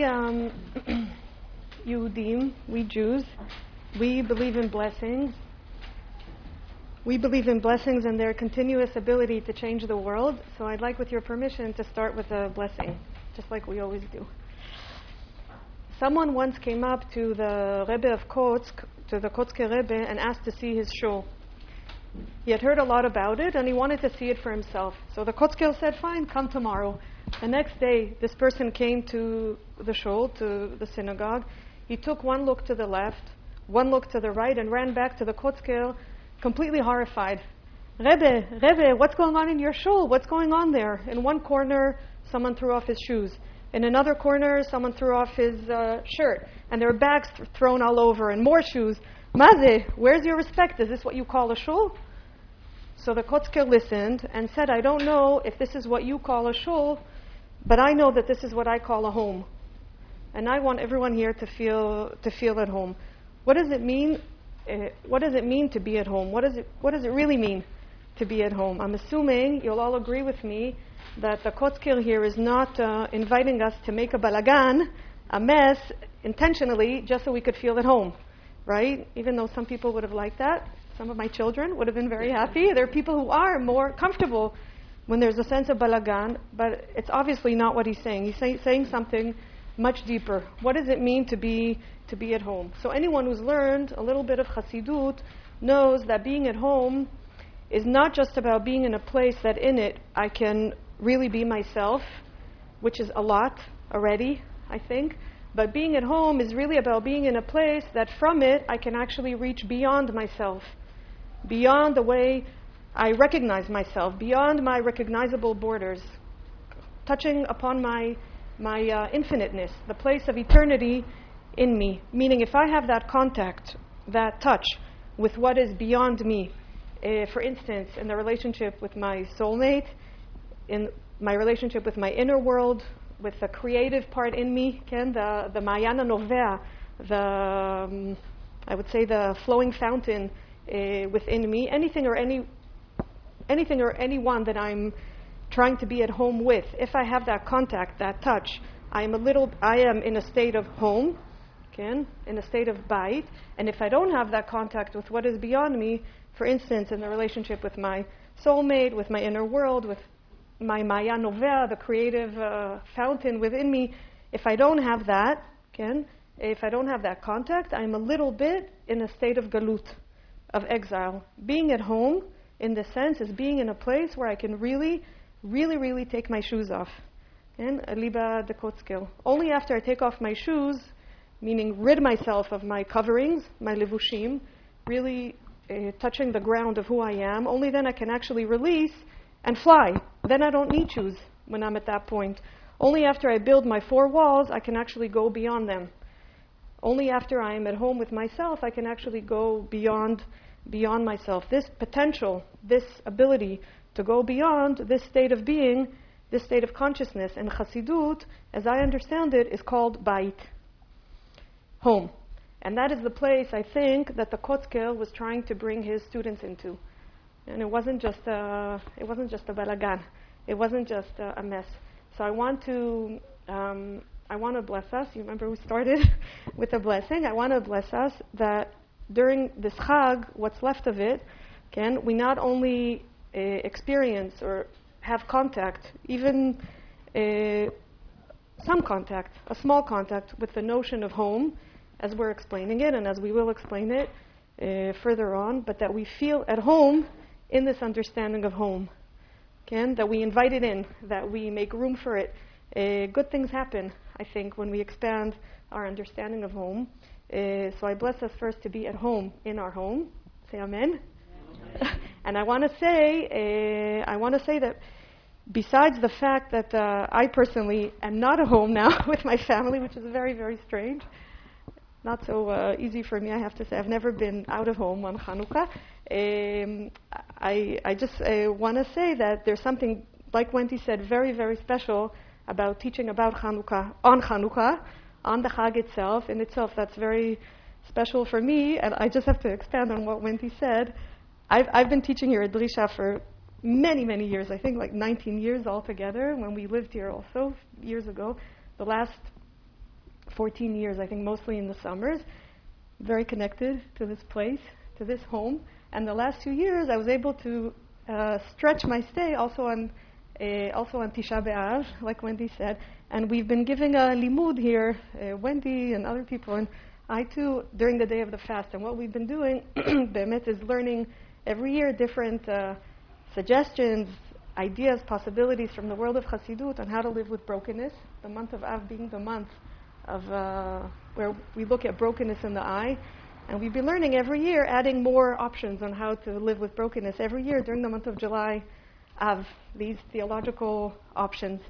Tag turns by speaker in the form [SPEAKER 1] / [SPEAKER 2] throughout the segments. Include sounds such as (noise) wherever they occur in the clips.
[SPEAKER 1] we um, (clears throat) Yehudim, we Jews, we believe in blessings. We believe in blessings and their continuous ability to change the world. So I'd like, with your permission, to start with a blessing, just like we always do. Someone once came up to the Rebbe of Kotsk, to the Kotsker Rebbe, and asked to see his shul. He had heard a lot about it and he wanted to see it for himself. So the Kotsker said, Fine, come tomorrow. The next day, this person came to the shul, to the synagogue. He took one look to the left, one look to the right, and ran back to the Kotzkel, completely horrified. Rebbe, Rebbe, what's going on in your shul? What's going on there? In one corner, someone threw off his shoes. In another corner, someone threw off his uh, shirt, and there were bags th- thrown all over, and more shoes. Maze, where's your respect? Is this what you call a shul? So the Kotzker listened and said, I don't know if this is what you call a shul, but I know that this is what I call a home. And I want everyone here to feel, to feel at home. What does it mean? Uh, what does it mean to be at home? What, is it, what does it really mean to be at home? I'm assuming you'll all agree with me that the Kotzker here is not uh, inviting us to make a balagan, a mess, intentionally, just so we could feel at home, right? Even though some people would have liked that. Some of my children would have been very happy. There are people who are more comfortable when there's a sense of balagan, but it's obviously not what he's saying. He's say, saying something much deeper. What does it mean to be to be at home? So anyone who's learned a little bit of Hasidut knows that being at home is not just about being in a place that in it I can really be myself, which is a lot already, I think. But being at home is really about being in a place that from it I can actually reach beyond myself, beyond the way I recognize myself, beyond my recognizable borders, touching upon my, my uh, infiniteness, the place of eternity in me. Meaning, if I have that contact, that touch with what is beyond me, uh, for instance, in the relationship with my soulmate, in my relationship with my inner world, with the creative part in me, Ken, the, the Mayana Novea, the, um, I would say the flowing fountain uh, within me, anything or any, anything or anyone that I'm trying to be at home with, if I have that contact, that touch, I am a little, I am in a state of home, Ken, in a state of bait, and if I don't have that contact with what is beyond me, for instance, in the relationship with my soulmate, with my inner world, with my Maya Novea, the creative uh, fountain within me, if I don't have that, again, if I don't have that contact, I'm a little bit in a state of galut, of exile. Being at home, in this sense, is being in a place where I can really, really, really take my shoes off. And liba de kotskil. Only after I take off my shoes, meaning rid myself of my coverings, my levushim, really uh, touching the ground of who I am, only then I can actually release and fly. Then I don't need shoes when I'm at that point. Only after I build my four walls, I can actually go beyond them. Only after I am at home with myself, I can actually go beyond, beyond myself. This potential, this ability to go beyond this state of being, this state of consciousness, and Chassidut, as I understand it, is called Bait, home. And that is the place, I think, that the Kotzkel was trying to bring his students into. And it wasn't just a, it wasn't just a balagan. It wasn't just a, a mess. So I want to, um, I want to bless us. You remember we started (laughs) with a blessing. I want to bless us that during this Chag, what's left of it, can we not only uh, experience or have contact, even uh, some contact, a small contact with the notion of home, as we're explaining it and as we will explain it uh, further on, but that we feel at home in this understanding of home. That we invite it in, that we make room for it. Uh, good things happen, I think, when we expand our understanding of home. Uh, so I bless us first to be at home in our home. Say amen. amen. (laughs) and I want to say, uh, I want to say that besides the fact that uh, I personally am not at home now (laughs) with my family, which is very, very strange, not so uh, easy for me, I have to say. I've never been out of home on Hanukkah. Um, I, I just uh, want to say that there's something, like Wendy said, very, very special about teaching about Hanukkah on Hanukkah, on the Chag itself. In itself, that's very special for me. And I just have to expand on what Wendy said. I've, I've been teaching here at Drisha for many, many years. I think like 19 years altogether when we lived here also years ago. The last 14 years, I think mostly in the summers. Very connected to this place, to this home. And the last two years, I was able to uh, stretch my stay also on uh, also on Tisha B'Av, like Wendy said. And we've been giving a limud here, uh, Wendy and other people, and I too, during the day of the fast. And what we've been doing, (clears throat) Bemet, is learning every year different uh, suggestions, ideas, possibilities from the world of Chassidut on how to live with brokenness. The month of Av being the month of uh, where we look at brokenness in the eye. And we've been learning every year, adding more options on how to live with brokenness every year during the month of July of these theological options.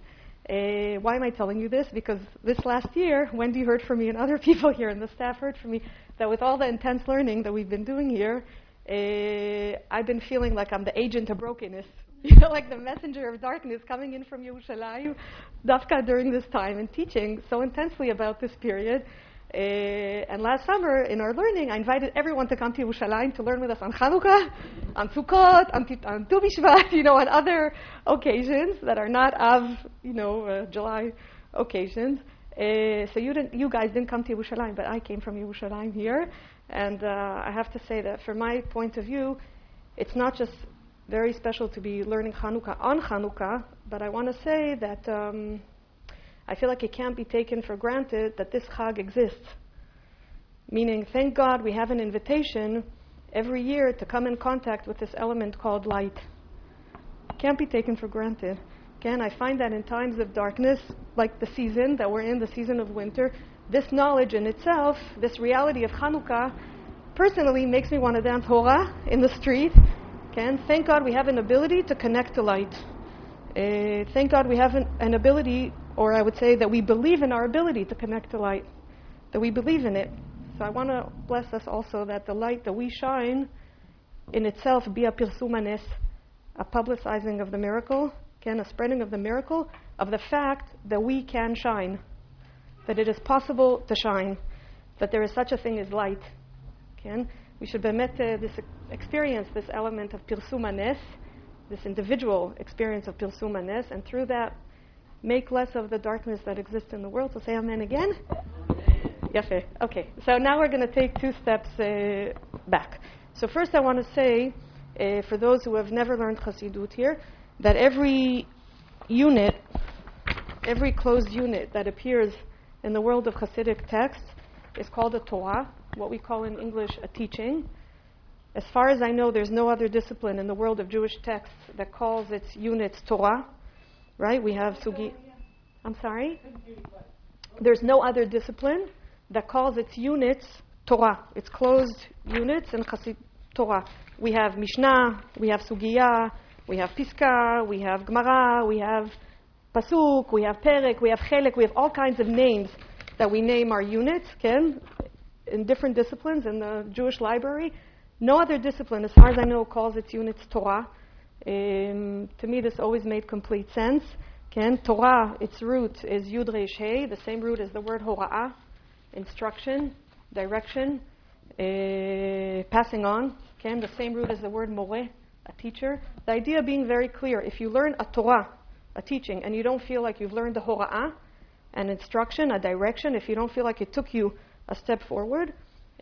[SPEAKER 1] Uh, why am I telling you this? Because this last year, Wendy heard from me and other (laughs) people here, and the staff heard from me, that with all the intense learning that we've been doing here, uh, I've been feeling like I'm the agent of brokenness. (laughs) You know, like the messenger of darkness coming in from Yerushalayim, Dafka during this time and teaching so intensely about this period. Uh, and last summer, in our learning, I invited everyone to come to Yerushalayim to learn with us on Chanukah, on Sukkot, on, on Tu B'Shvat, (laughs) you know, on other occasions that are not of, you know, uh, July occasions. Uh, so you didn't, you guys didn't come to Yerushalayim, but I came from Yerushalayim here, and uh, I have to say that from my point of view, it's not just very special to be learning Chanukah on Chanukah, but I want to say that. Um, I feel like it can't be taken for granted that this Chag exists. Meaning, thank God we have an invitation every year to come in contact with this element called light. Can't be taken for granted. Again, I find that in times of darkness, like the season that we're in, the season of winter, this knowledge in itself, this reality of Hanukkah, personally makes me want to dance hora in the street. Again, thank God we have an ability to connect to light. Uh, thank God we have an, an ability or I would say that we believe in our ability to connect to light, that we believe in it. So I want to bless us also that the light that we shine in itself be a pirsumanes, a publicizing of the miracle, can a spreading of the miracle, of the fact that we can shine, that it is possible to shine, that there is such a thing as light. Again, we should permit uh, this experience, this element of pirsumanes, this individual experience of pirsumanes, and through that make less of the darkness that exists in the world. So say amen again. Yafe. Okay. So now we're going to take two steps uh, back. So first I want to say, uh, for those who have never learned Chassidut here, that every unit, every closed unit that appears in the world of Hasidic texts is called a Torah, what we call in English a teaching. As far as I know, there's no other discipline in the world of Jewish texts that calls its units Torah right? We have Sugi. I'm sorry? There's no other discipline that calls its units Torah. It's closed units and Chassid Torah. We have Mishnah, we have Sugiya, we have Piska, we have Gemara, we have Pasuk, we have Perek, we have Chelek, we have all kinds of names that we name our units, Ken, in different disciplines in the Jewish library. No other discipline, as far as I know, calls its units Torah. Um, to me, this always made complete sense. Ken, Torah, its root is Yud Resh Hey, the same root as the word Hora'ah, instruction, direction, uh, passing on. Ken, the same root as the word Moreh, a teacher. The idea being very clear. If you learn a Torah, a teaching, and you don't feel like you've learned the Hora'ah, an instruction, a direction, if you don't feel like it took you a step forward,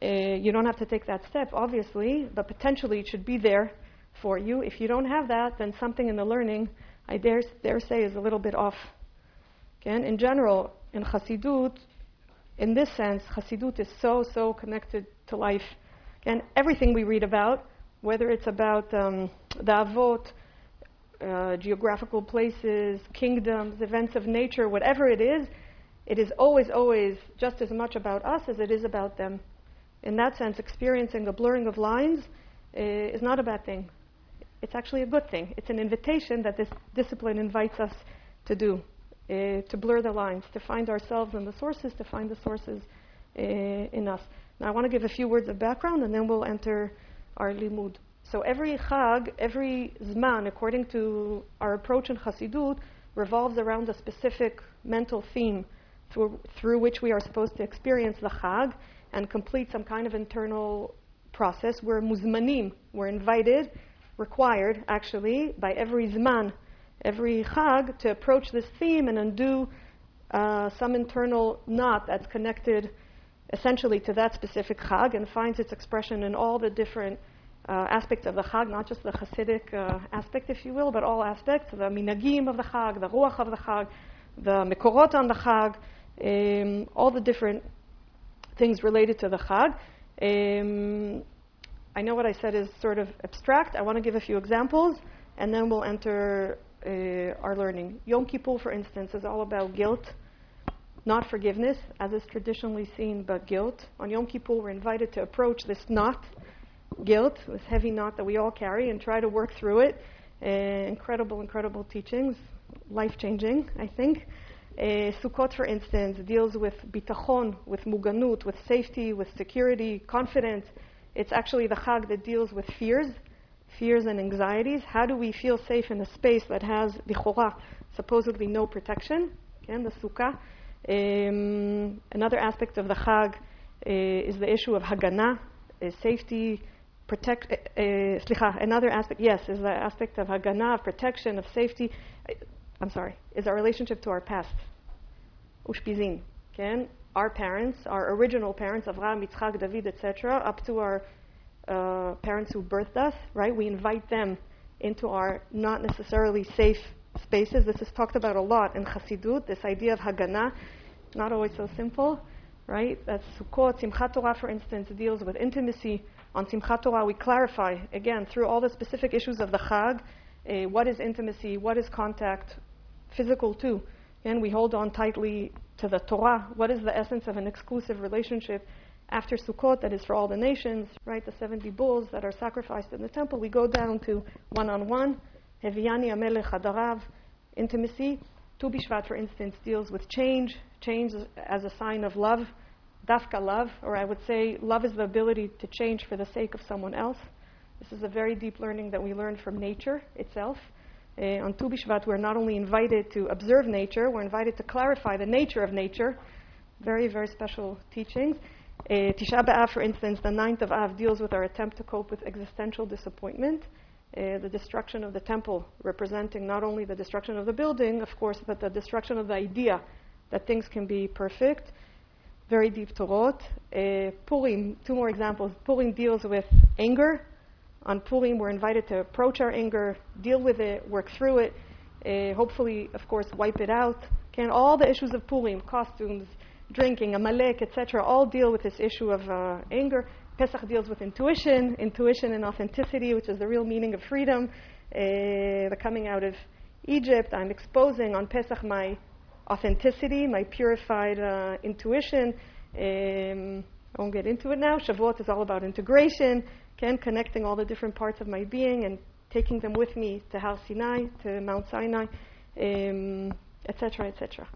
[SPEAKER 1] uh, you don't have to take that step, obviously, but potentially it should be there for you. If you don't have that, then something in the learning, I dare, dare say, is a little bit off. Again, in general, in Chassidut, in this sense, Chassidut is so, so connected to life. Again, everything we read about, whether it's about um, the Avot, uh, geographical places, kingdoms, events of nature, whatever it is, it is always, always just as much about us as it is about them. In that sense, experiencing a blurring of lines uh, is not a bad thing it's actually a good thing. It's an invitation that this discipline invites us to do, uh, to blur the lines, to find ourselves in the sources, to find the sources uh, in us. Now, I want to give a few words of background, and then we'll enter our limud. So every chag, every zman, according to our approach in Chassidut, revolves around a specific mental theme through, through which we are supposed to experience the chag and complete some kind of internal process. We're muzmanim, we're invited required, actually, by every Zman, every Chag, to approach this theme and undo uh, some internal knot that's connected essentially to that specific Chag and finds its expression in all the different uh, aspects of the Chag, not just the Hasidic uh, aspect, if you will, but all aspects, the minagim of the Chag, the ruach of the Chag, the mekorot on the Chag, um, all the different things related to the Chag. Um, I know what I said is sort of abstract. I want to give a few examples, and then we'll enter uh, our learning. Yom Kippur, for instance, is all about guilt, not forgiveness, as is traditionally seen, but guilt. On Yom Kippur, we're invited to approach this knot, guilt, this heavy knot that we all carry, and try to work through it. Uh, incredible, incredible teachings, life changing, I think. Uh, Sukkot, for instance, deals with bitachon, with muganut, with safety, with security, confidence. It's actually the Chag that deals with fears, fears and anxieties. How do we feel safe in a space that has, lichora, supposedly no protection? Again, the Sukkah. Um, another aspect of the Chag uh, is the issue of Haganah, uh, safety, protect. Uh, slicha, another aspect, yes, is the aspect of Haganah, of protection, of safety. I'm sorry, is our relationship to our past. Ushpizin. Okay? Our parents, our original parents, Avraham, Yitzchak, David, etc., up to our uh, parents who birthed us, right? We invite them into our not necessarily safe spaces. This is talked about a lot in Chassidut, this idea of Hagana, not always so simple, right? That's Sukkot, Simchat Torah, for instance, deals with intimacy. On Simchat Torah, we clarify, again, through all the specific issues of the Chag, uh, what is intimacy, what is contact, physical too. And we hold on tightly to the Torah. What is the essence of an exclusive relationship after Sukkot that is for all the nations, right? The 70 bulls that are sacrificed in the temple. We go down to one on one. Heviani Amelech Hadarav, intimacy. Tu Bishvat, for instance, deals with change, change as a sign of love, dafka love, or I would say love is the ability to change for the sake of someone else. This is a very deep learning that we learn from nature itself. Uh, on Tu Bishvat, we're not only invited to observe nature, we're invited to clarify the nature of nature. Very, very special teachings. Uh, Tisha B'Av, for instance, the ninth of Av, deals with our attempt to cope with existential disappointment. Uh, the destruction of the temple, representing not only the destruction of the building, of course, but the destruction of the idea that things can be perfect. Very deep Torot. Uh, Purim, two more examples. Purim deals with anger, on Purim, we're invited to approach our anger, deal with it, work through it, uh, hopefully, of course, wipe it out. Can all the issues of Purim, costumes, drinking, Amalek, etc., all deal with this issue of uh, anger. Pesach deals with intuition, intuition and authenticity, which is the real meaning of freedom. Uh, the coming out of Egypt, I'm exposing on Pesach my authenticity, my purified uh, intuition. Um, I won't get into it now. Shavuot is all about integration. Again, connecting all the different parts of my being and taking them with me to Har Sinai, to Mount Sinai, etc., um, etc. Et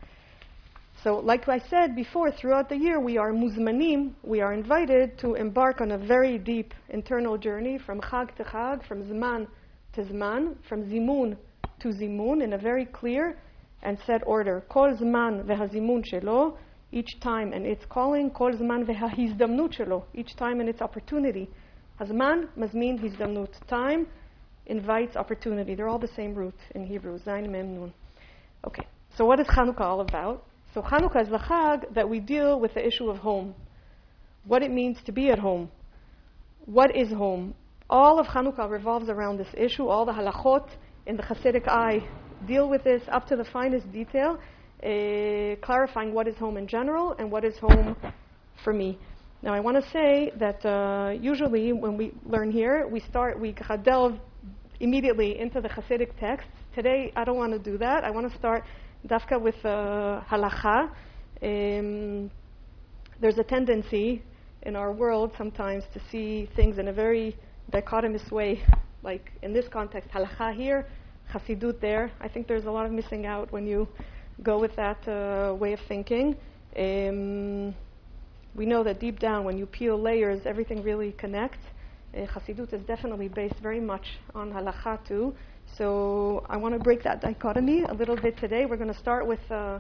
[SPEAKER 1] so, like I said before, throughout the year, we are muzmanim, we are invited to embark on a very deep internal journey from Chag to Chag, from Zman to Zman, from Zimun to Zimun, in a very clear and set order. Kol Zman vehazimun shelo, each time and its calling, Kol Zman vehahizdamnut shelo, each time and its opportunity. Hazman, mazmin, hizdamnut. Time invites opportunity. They're all the same root in Hebrew. Zain, mem, nun. Okay, so what is Chanukah all about? So Chanukah is the Chag that we deal with the issue of home. What it means to be at home. What is home? All of Chanukah revolves around this issue. All the halachot in the Hasidic eye deal with this up to the finest detail, uh, clarifying what is home in general and what is home for me. Now, I want to say that uh, usually when we learn here, we start, we delve immediately into the Hasidic texts. Today, I don't want to do that. I want to start dafka with uh, halacha. Um, there's a tendency in our world sometimes to see things in a very dichotomous way, like in this context, halacha here, Hasidut there. I think there's a lot of missing out when you go with that uh, way of thinking. Um, we know that deep down, when you peel layers, everything really connects. Uh, Hasidut is definitely based very much on halacha too. So I want to break that dichotomy a little bit today. We're going to start with uh,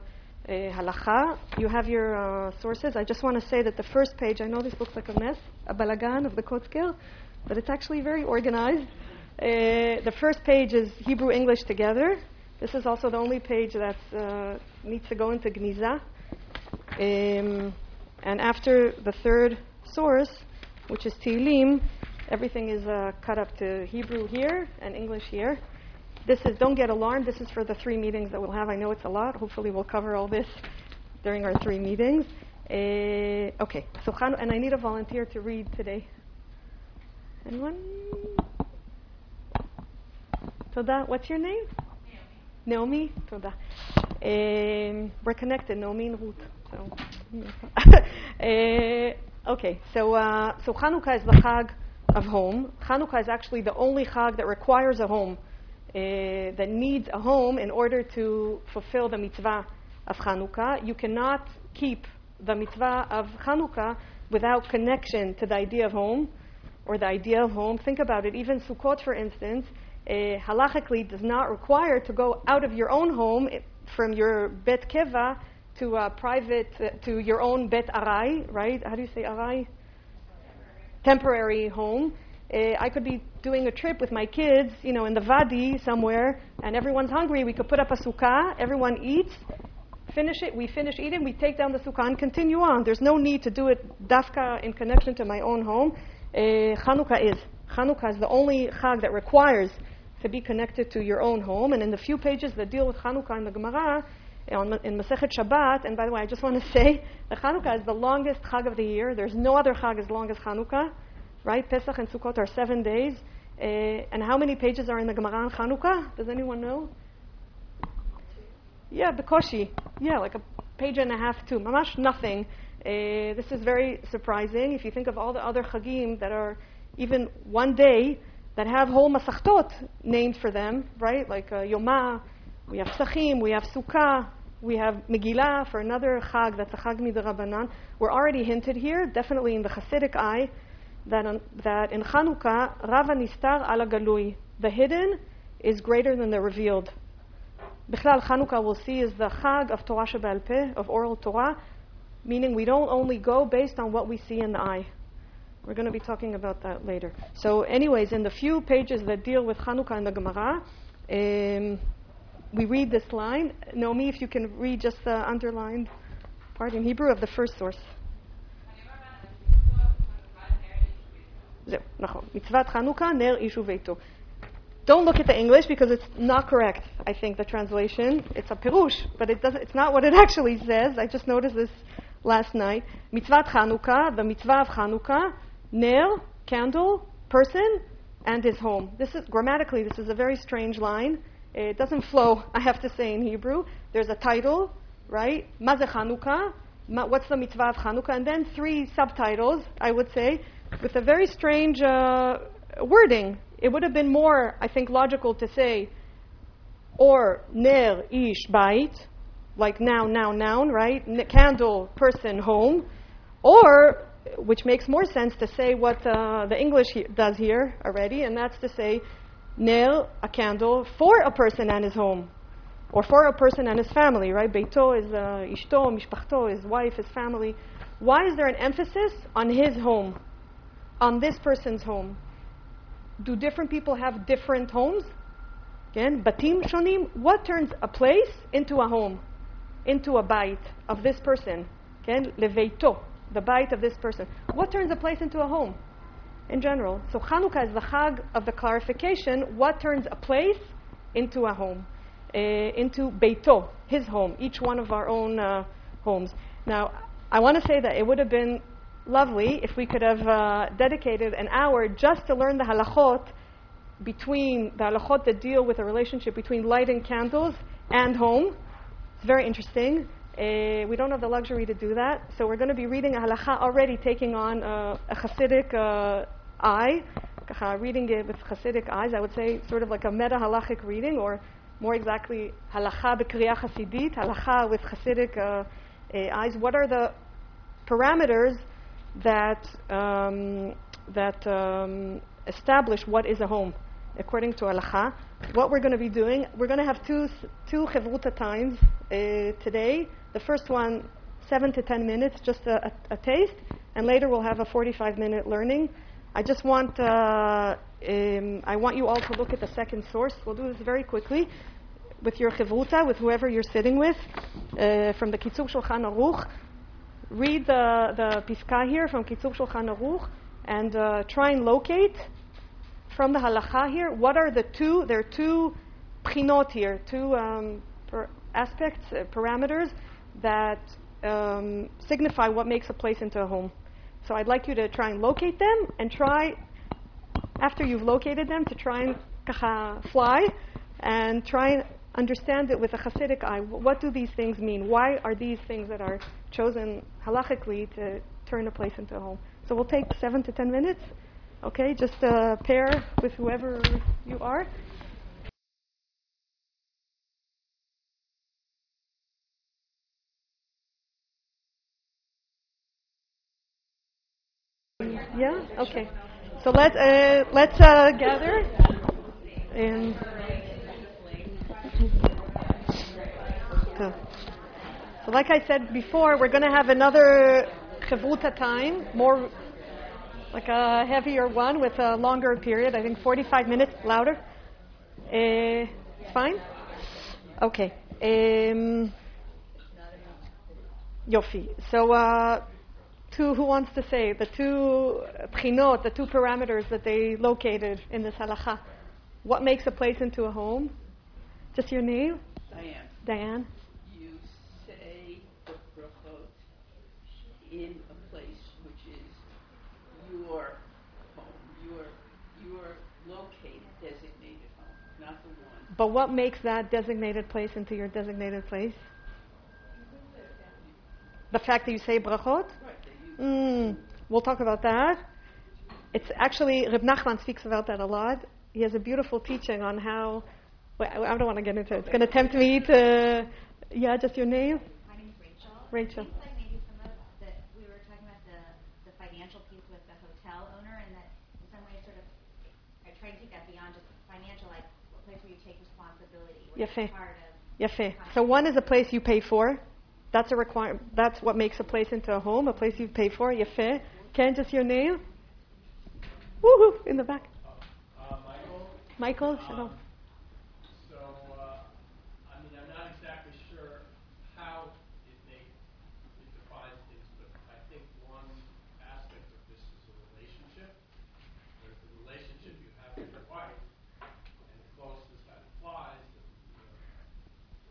[SPEAKER 1] halacha. You have your uh, sources. I just want to say that the first page, I know this looks like a mess, a balagan of the Kotzkel, but it's actually very organized. Uh, the first page is Hebrew English together. This is also the only page that uh, needs to go into Gniza. Um, and after the third source, which is Tehillim, everything is uh, cut up to Hebrew here and English here. This is, don't get alarmed, this is for the three meetings that we'll have. I know it's a lot. Hopefully, we'll cover all this during our three meetings. Uh, okay, so and I need a volunteer to read today. Anyone? Toda. What's your name? Naomi. Toda. Um, we're connected, Naomi and Ruth. So, (laughs) uh, okay, so uh, so Hanukkah is the Chag of home. Hanukkah is actually the only Chag that requires a home, uh, that needs a home in order to fulfill the mitzvah of Hanukkah. You cannot keep the mitzvah of Hanukkah without connection to the idea of home or the idea of home. Think about it. Even Sukkot, for instance, uh, halachically does not require to go out of your own home eh, from your bet keva to a private, uh, to your own bet arai, right? How do you say arai? Temporary home. Uh, I could be doing a trip with my kids, you know, in the Vadi somewhere, and everyone's hungry. We could put up a sukkah, everyone eats, finish it, we finish eating, we take down the sukkah and continue on. There's no need to do it dafka in connection to my own home. Uh, Chanukah is. Chanukah is the only chag that requires to be connected to your own home. And in the few pages that deal with Chanukah in the Gemara, on, in Masechet Shabbat, and by the way, I just want to (laughs) say that Chanukah is the longest chag of the year. There's no other chag as long as Chanukah, right? Pesach and Sukkot are seven days. Uh, and how many pages are in the Gemara on Chanukah? Does anyone know? Yeah, Bekoshi. Yeah, like a page and a half, too. Mamash, nothing. Uh, this is very surprising. If you think of all the other chagim that are even one day that have whole masachtot named for them, right? Like uh, Yoma, we have Psachim, we have Sukkah, we have Megillah for another chag that's a chag midrabanan. We're already hinted here, definitely in the Hasidic eye, that, um, that in Chanukah, Rava Nistar ala Galui, the hidden is greater than the revealed. Bichlal Chanukah, we'll see, is the chag of Torah Shebal Peh, of oral Torah, meaning we don't only go based on what we see in the eye. We're going to be talking about that later. So, anyways, in the few pages that deal with Chanukah in the Gemara, um, we read this line. Naomi, if you can read just the underlined part in Hebrew of the first source. Don't look at the English because it's not correct, I think, the translation. It's a pirush, but it doesn't, it's not what it (laughs) actually says. I just noticed this last night. Mitzvah Chanukah, the mitzvah of Chanukah, ner, candle, person, and his home. This is grammatically, this is a very strange line. It doesn't flow, I have to say, in Hebrew. There's a title, right? Maze Chanukah. What's the mitzvah of Chanukah? And then three subtitles, I would say, with a very strange uh, wording. It would have been more, I think, logical to say, or ner ish bait, like noun, noun, noun, right? N- candle, person, home. Or, which makes more sense to say what uh, the English he- does here already, and that's to say, ner, a candle, for a person and his home. Or for a person and his family, right? Beito is uh, ishto, mishpachto, his wife, his family. Why is there an emphasis on his home? On this person's home? do different people have different homes? Again, batim shonim. What turns a place into a home, into a bait of this person? Again, leveito, the bait of this person. What turns a place into a home? In general. So Chanukah is the chag of the clarification. What turns a place into a home? Uh, into beito, his home, each one of our own uh, homes. Now, I want to say that it would have been lovely if we could have uh, dedicated an hour just to learn the halachot between the halachot that deal with the relationship between lighting candles and home. It's very interesting. Uh, we don't have the luxury to do that, so we're going to be reading halacha already taking on uh, a Hasidic uh, eye, reading it with Hasidic eyes. I would say sort of like a meta halachic reading, or more exactly, halacha b'kriyah Hasidit, halacha with Hasidic uh, uh, eyes. What are the parameters that um, that um, establish what is a home according to halacha. What we're going to be doing, we're going to have two two chevruta times uh, today. The first one, seven to ten minutes, just a, a, a, taste, and later we'll have a 45 minute learning. I just want uh, um, I want you all to look at the second source. We'll do this very quickly. with your chivruta, with whoever you're sitting with, uh, from the Kitzur Shulchan Aruch. Read the, the Piska here from Kitzur Shulchan Aruch and uh, try and locate from the halacha here what are the two, there are two prinot here, two um, per aspects, uh, parameters that um, signify what makes a place into a home. So I'd like you to try and locate them and try, after you've located them, to try and kacha, fly and try and understand it with a Hasidic eye. What do these things mean? Why are these things that are chosen halachically to turn a place into a home? So we'll take seven to ten minutes. Okay, just uh, pair with whoever you are. Yeah. Okay. So let uh, let's uh, gather and. So, like I said before, we're going to have another chavruta time, more like a heavier one with a longer period. I think 45 minutes. Louder. Uh, fine. Okay. Um, Yofi. So, uh, two, who wants to say the two prinot, the two parameters that they located in this halacha? What makes a place into a home? Just your name?
[SPEAKER 2] Diane.
[SPEAKER 1] Diane.
[SPEAKER 2] You say the brachot in a place which is your home, your your located, designated home, not the one.
[SPEAKER 1] But what makes that designated place into your designated place? The fact that you say brachot?
[SPEAKER 2] Right. That you,
[SPEAKER 1] Mm, we'll talk about that. It's actually, Reb Nachman speaks about that a lot. He has a beautiful teaching on how, well, I I don't want to get into it. It's going to tempt me to, yeah, just your name?
[SPEAKER 3] My name's Rachel.
[SPEAKER 1] Rachel.
[SPEAKER 3] It seems like maybe some of that we were talking about the, the financial piece with the hotel owner and that in some ways sort of I try to take that beyond just financial, like a place where you take responsibility, where
[SPEAKER 1] Yafe.
[SPEAKER 3] you're part of
[SPEAKER 1] Yafe. So one is a place you pay for. That's a require. That's what makes a place into a home, a place you pay for. Yafe. Ken, just your name? Woohoo! In the back.
[SPEAKER 4] Uh, Michael,
[SPEAKER 1] Michael, shalom.
[SPEAKER 4] so, uh, I mean, I'm not exactly sure how it make, it defines things, but I think one aspect of this is a relationship. There's the relationship you have with your wife, and the closeness that implies, and, you know,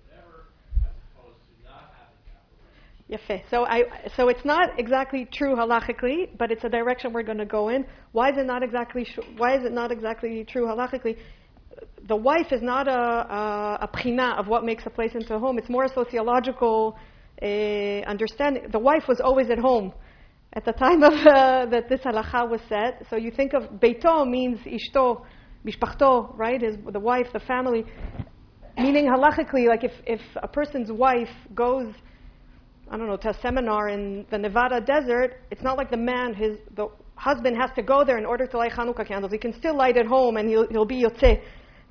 [SPEAKER 4] whatever, as opposed to not having that relationship.
[SPEAKER 1] Yafe. So I, so it's not exactly true halachically, but it's a direction we're going to go in. Why is it not exactly? Why is it not exactly true halachically? The wife is not a a, a prina of what makes a place into a home. It's more a sociological uh, understanding. The wife was always at home at the time of uh, that this halacha was set. So you think of beito means ishto, mishpachto, right? Is the wife, the family. Meaning halachically, like if if a person's wife goes I don't know, to a seminar in the Nevada desert, it's not like the man, his the husband has to go there in order to light Hanukkah candles. He can still light at home and he'll he'll be yotze,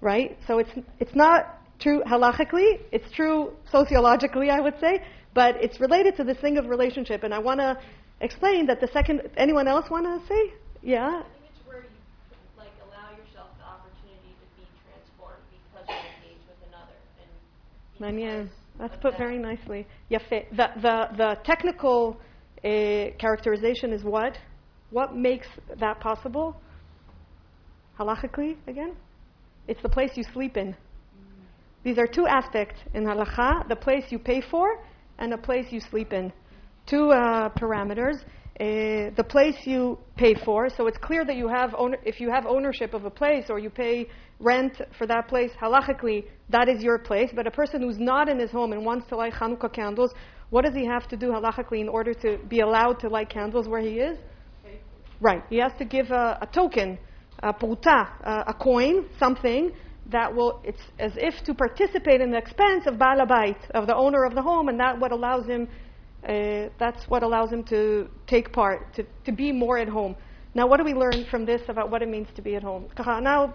[SPEAKER 1] right? So it's it's not true halachically, it's true sociologically, I would say, but it's related to this thing of relationship. And I want to explain that the second. Anyone else want to say? Yeah.
[SPEAKER 5] I think it's where you like allow yourself the opportunity to be transformed because you're engaged with another. And
[SPEAKER 1] Manyan. That's put very nicely. The, the, the technical uh, characterization is what? What makes that possible? Halachically, again? It's the place you sleep in. These are two aspects in halacha the place you pay for and the place you sleep in. Two uh, parameters. Uh, the place you pay for, so it's clear that you have if you have ownership of a place or you pay rent for that place, halachically, that is your place. But a person who's not in his home and wants to light Hanukkah candles, what does he have to do halachically in order to be allowed to light candles where he is? Right. He has to give a, a token, a pruta, a, coin, something that will, it's as if to participate in the expense of Baal Habayit, of the owner of the home, and that what allows him, uh, that's what allows him to take part, to, to be more at home. Now, what do we learn from this about what it means to be at home? Now,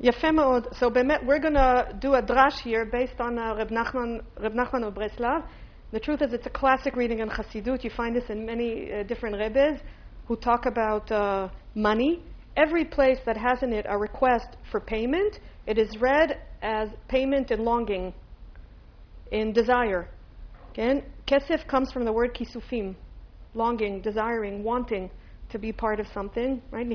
[SPEAKER 1] יפה מאוד. So באמת, we're going to do a drash here based on uh, Reb Nachman, Reb Nachman of Breslav. The truth is, it's a classic reading in Chassidut. You find this in many uh, different rebbes who talk about uh, money. Every place that has in it a request for payment, it is read as payment in longing, in desire. Okay? Kesef comes from the word kisufim, longing, desiring, wanting to be part of something. Right?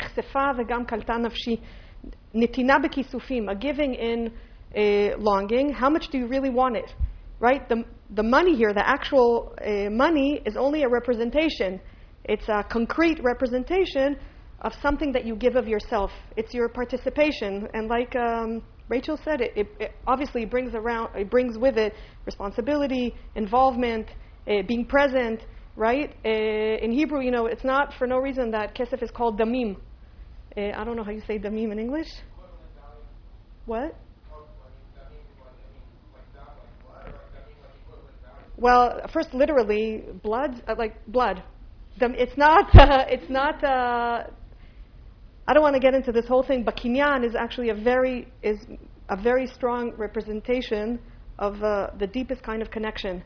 [SPEAKER 1] Nitina bekisufim, a giving in uh, longing. How much do you really want it? Right? The, the money here, the actual uh, money, is only a representation. It's a concrete representation of something that you give of yourself. It's your participation. And like um, Rachel said, it, it, it obviously brings around, it brings with it responsibility, involvement, uh, being present. Right? Uh, in Hebrew, you know, it's not for no reason that kesef is called damim. Uh, I don't know how you say damim in English. What? Well, first, literally, blood, uh, like blood. It's not. (laughs) Uh, it's not. Uh, I don't want to get into this whole thing, but kinyan is actually a very is a very strong representation of uh, the deepest kind of connection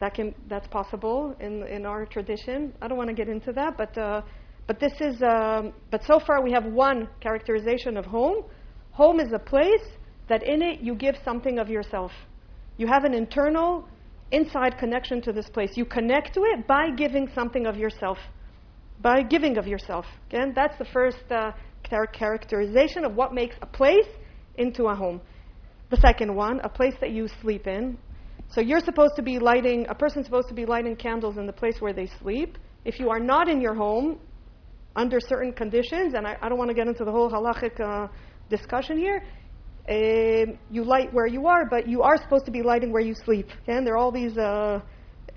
[SPEAKER 1] that can that's possible in in our tradition. I don't want to get into that, but uh, but this is um, but so far we have one characterization of home. Home is a place that in it you give something of yourself. You have an internal inside connection to this place. You connect to it by giving something of yourself. By giving of yourself. Again, that's the first uh, char- characterization of what makes a place into a home. The second one, a place that you sleep in. So you're supposed to be lighting, a person's supposed to be lighting candles in the place where they sleep. If you are not in your home, under certain conditions, and I, I don't want to get into the whole halachic uh, discussion here, um, you light where you are, but you are supposed to be lighting where you sleep. Okay? And there are all these uh,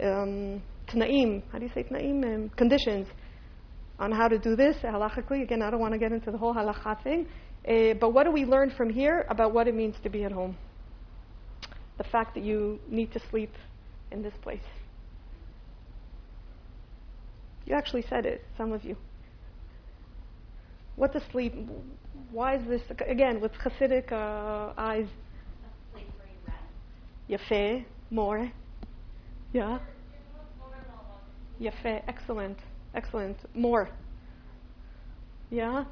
[SPEAKER 1] um, tnaim, how do you say tnaim? Um, conditions on how to do this halachically. Again, I don't want to get into the whole halacha thing. Uh, but what do we learn from here about what it means to be at home? The fact that you need to sleep in this place. You actually said it, some of you. What does sleep? Why is this again with Hasidic uh, eyes? Yafe, more. Yeah. Yafe, excellent, excellent. More. Yeah.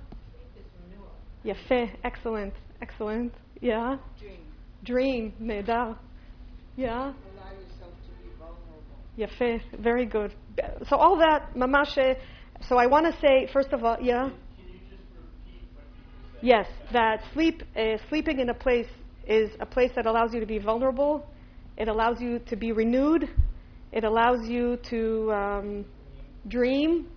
[SPEAKER 1] Yafe, excellent, excellent. Yeah.
[SPEAKER 2] Dream.
[SPEAKER 1] Dream. Yeah. Yafe, very good. So all that, mamash. So I want to say first of all, yeah. Yes, that sleep, uh, sleeping in a place is a place that allows you to be vulnerable. It allows you to be renewed. It allows you to um, dream.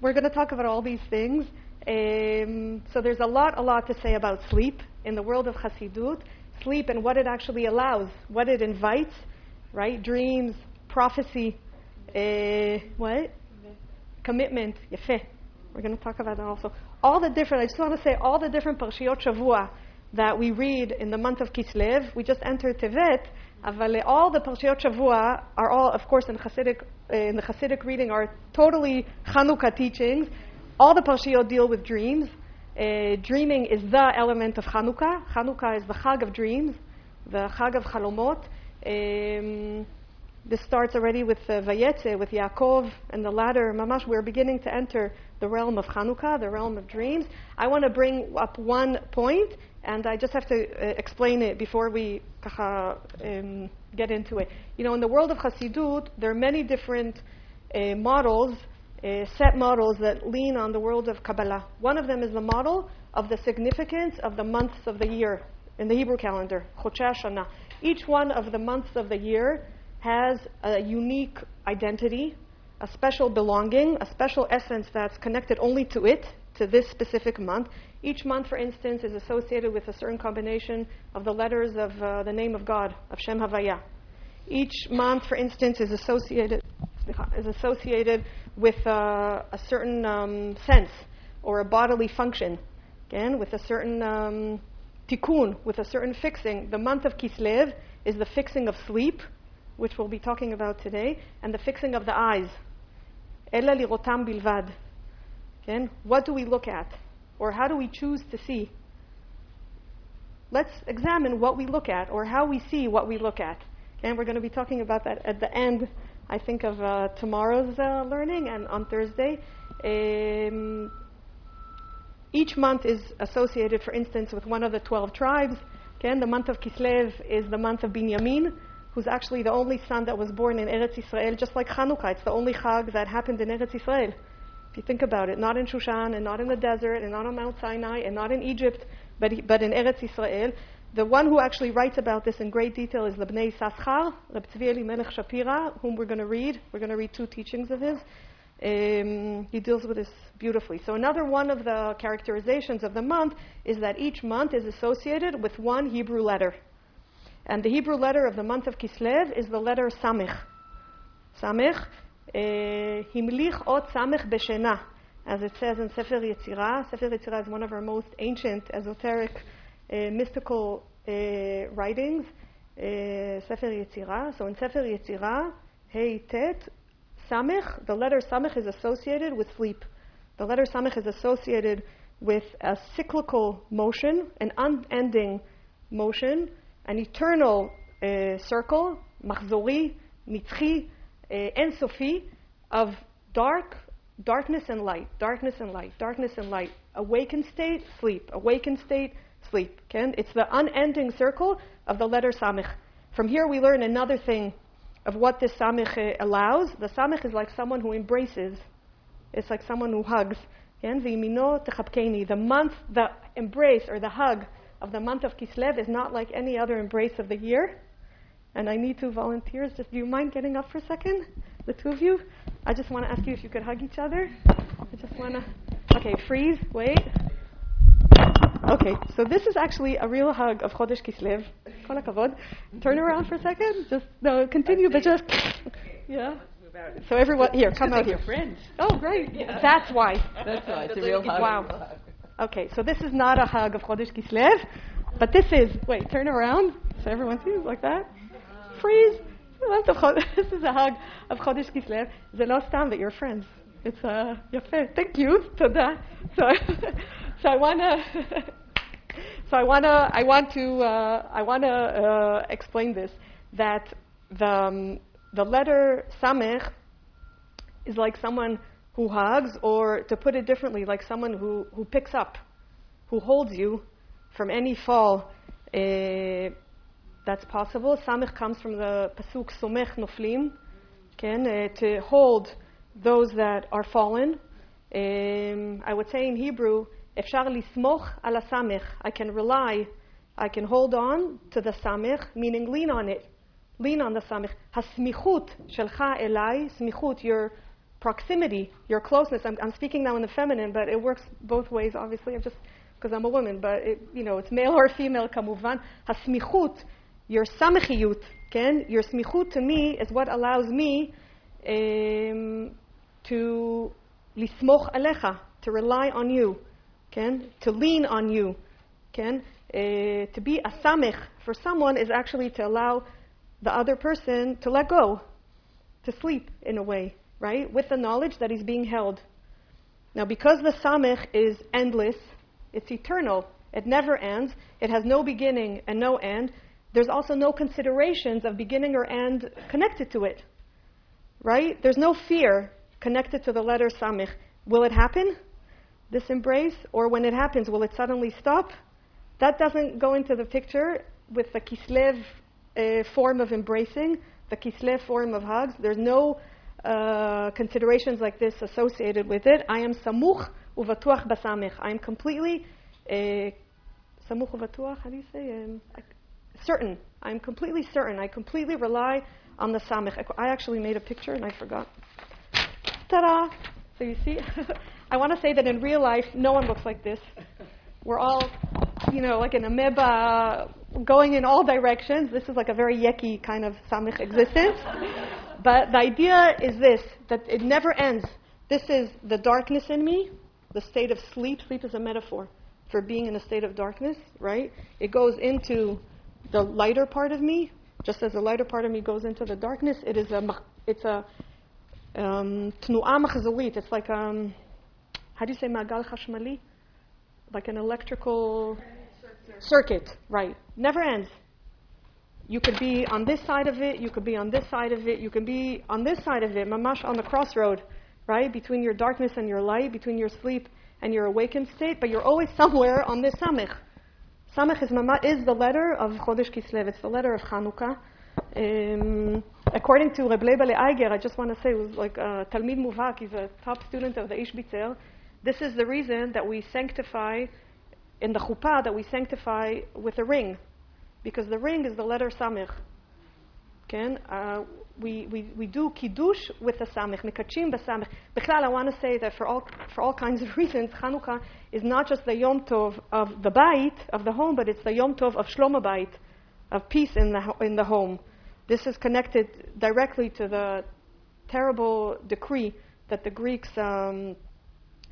[SPEAKER 1] We're going to talk about all these things. Um, so there's a lot, a lot to say about sleep in the world of Hasidut. Sleep and what it actually allows, what it invites, right? Dreams, prophecy, uh, what? Commitment, yefeh. We're going to talk about that also all the different, I just want to say, all the different Parshiyot Shavua that we read in the month of Kislev, we just entered Tevet, all the Parshiyot Shavua are all, of course, in, Hasidic, eh, in the Hasidic reading, are totally Chanukah teachings. All the Parshiyot deal with dreams. Uh, dreaming is the element of Chanukah. Chanukah is the Chag of dreams, the Chag of Chalomot. Um, this starts already with uh, Vayetze, with Yaakov, and the ladder, Mamash, we're beginning to enter the realm of Chanukah, the realm of dreams. I want to bring up one point, and I just have to uh, explain it before we um, get into it. You know, in the world of Hasidut, there are many different uh, models, uh, set models that lean on the world of Kabbalah. One of them is the model of the significance of the months of the year in the Hebrew calendar, Chodesh. Each one of the months of the year has a unique identity, a special belonging, a special essence that's connected only to it, to this specific month. Each month, for instance, is associated with a certain combination of the letters of uh, the name of God, of Shem Havaya. Each month, for instance, is associated is associated with uh, a certain um, sense or a bodily function. Again, with a certain um, tikkun, with a certain fixing. The month of Kislev is the fixing of sleep, which we'll be talking about today, and the fixing of the eyes. Ella lirotam bilvad. Okay? What do we look at? Or how do we choose to see? Let's examine what we look at or how we see what we look at. And we're going to be talking about that at the end, I think, of uh, tomorrow's uh, learning and on Thursday. Um, each month is associated, for instance, with one of the 12 tribes. Again, the month of Kislev is the month of Binyamin, who's actually the only son that was born in Eretz Israel, just like Hanukkah. It's the only Chag that happened in Eretz Israel. If you think about it, not in Shushan, and not in the desert, and not on Mount Sinai, and not in Egypt, but, but in Eretz Israel. The one who actually writes about this in great detail is the Bnei Yissaschar, Reb Tzvi Elimelech Shapira, whom we're going to read. We're going to read two teachings of his. Um, he deals with this beautifully. So another one of the characterizations of the month is that each month is associated with one Hebrew letter. And the Hebrew letter of the month of Kislev is the letter Samech. Samech, uh, Himlich ot Samech beshena, as it says in Sefer Yetzirah. Sefer Yetzirah is one of our most ancient, esoteric, uh, mystical uh, writings. Sefer Yetzirah. So in Sefer Yetzirah, Hey Tet, Samech, the letter Samech is associated with sleep. The letter Samech is associated with a cyclical motion, an unending motion, an eternal uh, circle, machzori, nitzchi, uh, ensofi, of dark, darkness and light, darkness and light, darkness and light. Awakened state, sleep. Awakened state, sleep. Okay? It's the unending circle of the letter Samech. From here we learn another thing of what this samech uh, allows. The samech is like someone who embraces. It's like someone who hugs. The month, the embrace or the hug of the month of Kislev is not like any other embrace of the year. And I need two volunteers. Just do you mind getting up for a second? The two of you? I just want to ask you if you could hug each other. I just want to. Okay, freeze. Wait. Okay, so this is actually a real hug of Chodesh Kislev. Kol hakavod. Turn around for a second. Just no, continue, but just yeah. So everyone here, come out here.
[SPEAKER 2] friends.
[SPEAKER 1] Oh, great. That's why.
[SPEAKER 2] That's why it's a real hug.
[SPEAKER 1] Wow. Okay, so this is not a hug of Chodesh Kislev, but this is, wait, turn around so everyone sees like that. Freeze. (laughs) This is a hug of Chodesh Kislev. It's time that you're friends. It's a, uh, thank you, Toda. (laughs) So, so I want to, (laughs) so I want to, I want to, uh, I want to uh, explain this, that the, um, the letter Samech is like someone who hugs, or to put it differently, like someone who, who picks up, who holds you from any fall uh, that's possible. Samech comes from the Pasuk Somech Noflim, uh, to hold those that are fallen. Um, I would say in Hebrew, Efshar lismoch ala samech. I can rely, I can hold on to the samech, meaning lean on it. Lean on the samech. Hasmichut shelcha elai, smichut, your proximity, your closeness. I'm, I'm speaking now in the feminine, but it works both ways, obviously. I'm just because I'm a woman, but it, you know, it's male or female, כמובן. הסמיכות, your samechiyut, כן? Your smichut to me is what allows me um, to lismoch alecha, to rely on you, כן? To lean on you, כן? Uh, to be a samech for someone is actually to allow the other person to let go, to sleep in a way, right? With the knowledge that he's being held. Now, because the samech is endless, it's eternal, it never ends, it has no beginning and no end, there's also no considerations of beginning or end connected to it, right? There's no fear connected to the letter samech. Will it happen, this embrace? Or when it happens, will it suddenly stop? That doesn't go into the picture with the Kislev uh, form of embracing, the Kislev form of hugs. There's no uh, considerations like this associated with it. I am samuch uvatuach basamech. I am completely uh, samuch uvatuach. How do you say? Um, certain. I'm completely certain. I completely rely on the samech. I actually made a picture and I forgot. Ta-da! So you see, (laughs) I want to say that in real life, no one looks like this. We're all, you know, like an amoeba going in all directions. This is like a very yucky kind of samech existence but the idea is this that it never ends. This is the darkness in me, the state of sleep. Sleep is a metaphor for being in a state of darkness, right? It goes into the lighter part of me, just as the lighter part of me goes into the darkness. It is a it's a um. It's like um, how do you say magal chashmali? Like an electrical circuit, right? Never ends. You could be on this side of it, you could be on this side of it, you could be on this side of it, mamash on the crossroad, right? Between your darkness and your light, between your sleep and your awakened state, but you're always somewhere on this samech. Samech is, is the letter of Chodesh Kislev, it's the letter of Chanukah. Um, according to Reb Leibele Eiger, I just want to say, it was like uh, Talmid Muvak, he's a top student of the Ishbitzer. This is the reason that we sanctify in the chuppah, that we sanctify with a ring because the ring is the letter samich. Okay? Uh, we, we, we do kiddush with the samich, mikachim b'samich. Bechlal, I want to say that for all, for all kinds of (laughs) reasons, Chanukah is not just the Yom Tov of the bait, of the home, but it's the Yom Tov of Shlom Bait, of peace in the, in the home. This is connected directly to the terrible decree that the Greeks um,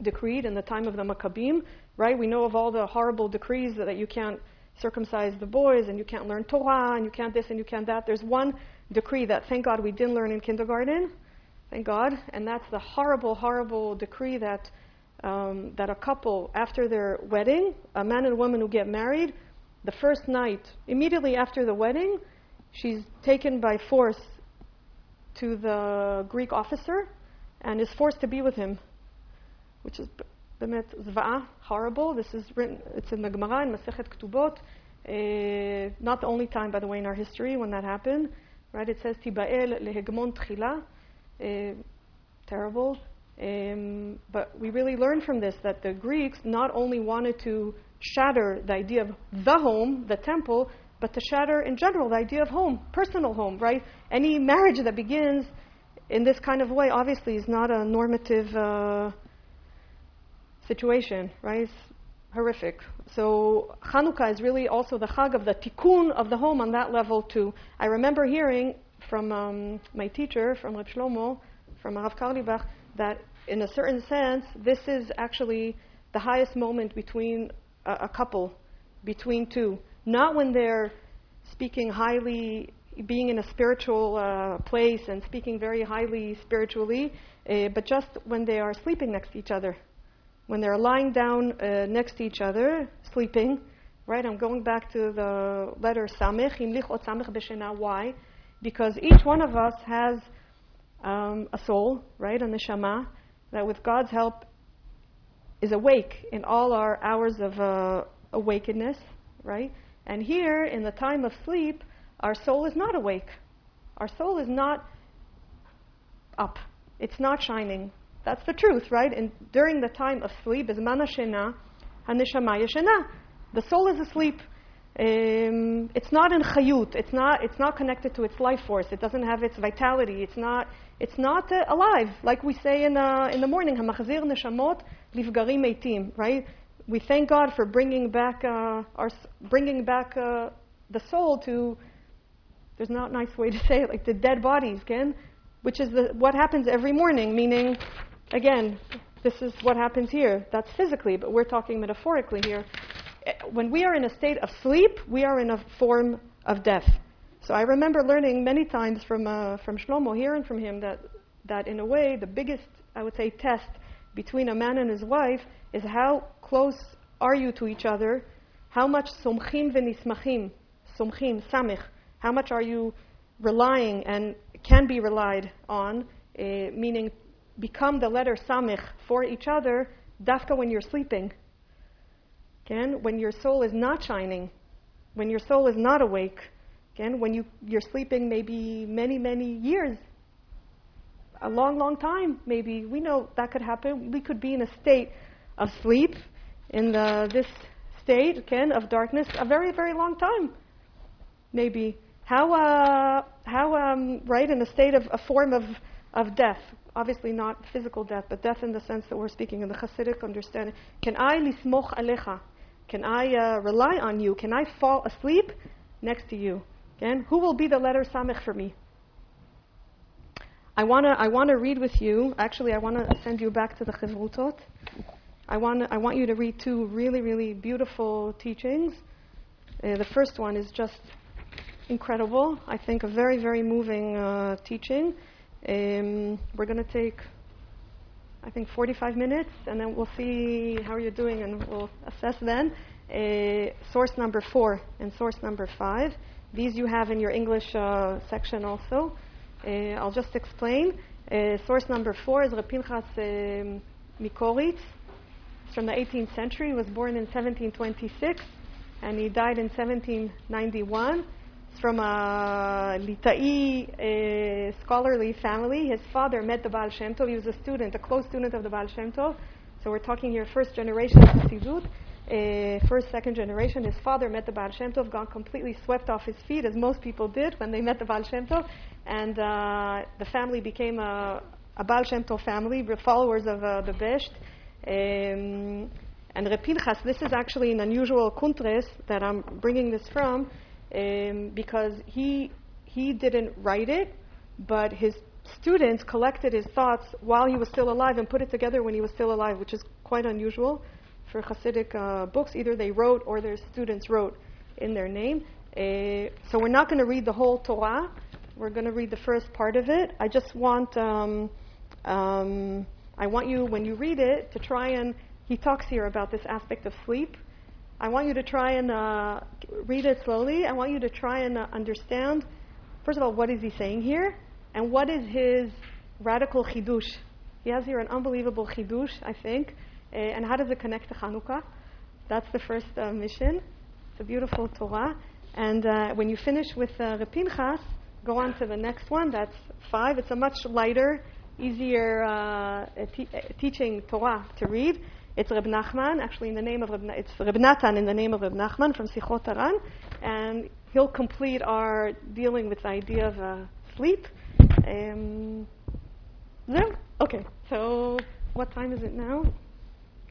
[SPEAKER 1] decreed in the time of the Maccabim, right? We know of all the horrible decrees that you can't circumcise the boys and you can't learn Torah and you can't this and you can't that. There's one decree that thank God we didn't learn in kindergarten, thank God, and that's the horrible, horrible decree that um, that a couple after their wedding, a man and a woman who get married, the first night, immediately after the wedding, she's taken by force to the Greek officer and is forced to be with him, which is באמת זוועה, horrible. This is written, it's in the Gemara in Masechet Ketubot. Uh, not the only time, by the way, in our history when that happened. Right? It says Tibael lehegmon tchila. Uh, terrible. Um, but we really learn from this that the Greeks not only wanted to shatter the idea of the home, the temple, but to shatter in general the idea of home, personal home, right? Any marriage that begins in this kind of way obviously is not a normative uh, situation, right? It's horrific. So Hanukkah is really also the chag of the tikkun of the home on that level too. I remember hearing from um, my teacher, from Reb Shlomo, from Rav Carlebach, that in a certain sense, this is actually the highest moment between a, a couple, between two. Not when they're speaking highly, being in a spiritual uh, place and speaking very highly spiritually, uh, but just when they are sleeping next to each other when they're lying down uh, next to each other, sleeping, right? I'm going back to the letter Samech, Imlichot Samech Beshena. Why? Because each one of us has um, a soul, right? A neshama, that with God's help is awake in all our hours of uh, awakeness, right? And here, in the time of sleep, our soul is not awake. Our soul is not up. It's not shining. That's the truth, right? And during the time of sleep, is shena, haneshama yeshena. The soul is asleep. Um, it's not in chayut. It's not. It's not connected to its life force. It doesn't have its vitality. It's not. It's not uh, alive, like we say in uh, in the morning. Hamachzir neshamot livgarim eitim. Right? We thank God for bringing back uh, our bringing back uh, the soul to. There's not a nice way to say it, like the dead bodies, again, which is the, what happens every morning. Meaning, again, this is what happens here. That's physically, but we're talking metaphorically here. When we are in a state of sleep, we are in a form of death. So I remember learning many times from uh, from Shlomo, hearing from him that that in a way the biggest, I would say, test between a man and his wife is how close are you to each other, how much somchim v'nismachim, somchim, samich, how much are you relying and can be relied on, uh, meaning become the letter samich for each other, dafka when you're sleeping. Again, when your soul is not shining, when your soul is not awake, again, when you, you're sleeping maybe many, many years, a long, long time, maybe. We know that could happen. We could be in a state of sleep, in the, this state, again, of darkness, a very, very long time, maybe. How, uh, how um, right, in a state of a form of, of death, obviously not physical death, but death in the sense that we're speaking in the Hasidic understanding. Can I lismoch alecha? Can I uh, rely on you? Can I fall asleep next to you? Again, who will be the letter samech for me? I want to I wanna read with you, actually, I want to send you back to the Chevrutot. I want, I want you to read two really, really beautiful teachings. Uh, the first one is just incredible. I think a very, very moving uh, teaching. Um, we're going to take, I think, 45 minutes, and then we'll see how you're doing, and we'll assess then. Uh, source number four and source number five. These you have in your English uh, section also. Uh, I'll just explain. Uh, source number four is Reb Pinchas um, Mikoritz. It's from the 18th century. He was born in 1726 and he died in 1791. From a Litai uh, scholarly family. His father met the Baal Shem Tov. He was a student, a close student of the Baal Shem Tov. So we're talking here first generation Chassidut, uh, first, second generation. His father met the Baal Shem Tov, got completely swept off his feet, as most people did when they met the Baal Shem Tov. And uh, the family became a, a Baal Shem Tov family, followers of uh, the Besht. Um, and Reb Pinchas, this is actually an unusual kuntres that I'm bringing this from, because he he didn't write it, but his students collected his thoughts while he was still alive and put it together when he was still alive, which is quite unusual for Hasidic uh, books. Either they wrote or their students wrote in their name. Uh, so we're not going to read the whole Torah. We're going to read the first part of it. I just want um, um, I want you when you read it to try and he talks here about this aspect of sleep. I want you to try and uh, read it slowly. I want you to try and uh, understand, first of all, what is he saying here, and what is his radical chidush. He has here an unbelievable chidush, I think. Uh, and how does it connect to Hanukkah? That's the first uh, mission. It's a beautiful Torah. And uh, when you finish with uh, Reb Pinchas, go on to the next one. That's five. It's a much lighter, easier uh, te- teaching Torah to read. It's Reb Nachman, actually in the name of Reb, it's Reb Natan in the name of Reb Nachman from Sichot HaRan, and he'll complete our dealing with the idea of uh, sleep. Um, no? Okay, so what time is it now?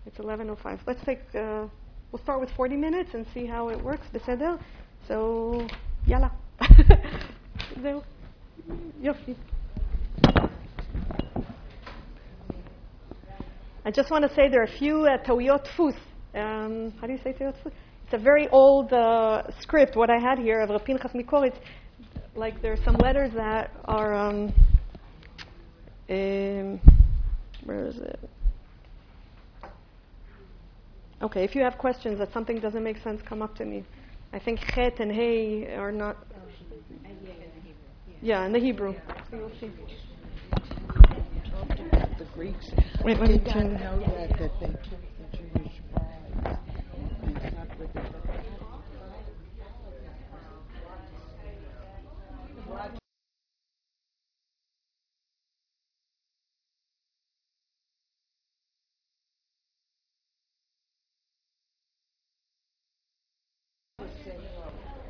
[SPEAKER 1] It's 11.05. Let's take, uh, we'll start with 40 minutes and see how it works. בסדר? So, יאללה. זהו. (laughs) Yofi. I just want to say there are a few uh, tawiyot fus. Um, how do you say tawiyot fus? It's a very old uh, script. What I had here of Reb Pinchas Mikoritz, like there are some letters that are. Um, um, where is it? Okay, if you have questions that something doesn't make sense, come up to me. I think chet and hey are not. Yeah, in the Hebrew. So you'll see.
[SPEAKER 6] The Greeks
[SPEAKER 1] Wait, let me
[SPEAKER 6] did not know that, that they took the Jewish brides and slept with them.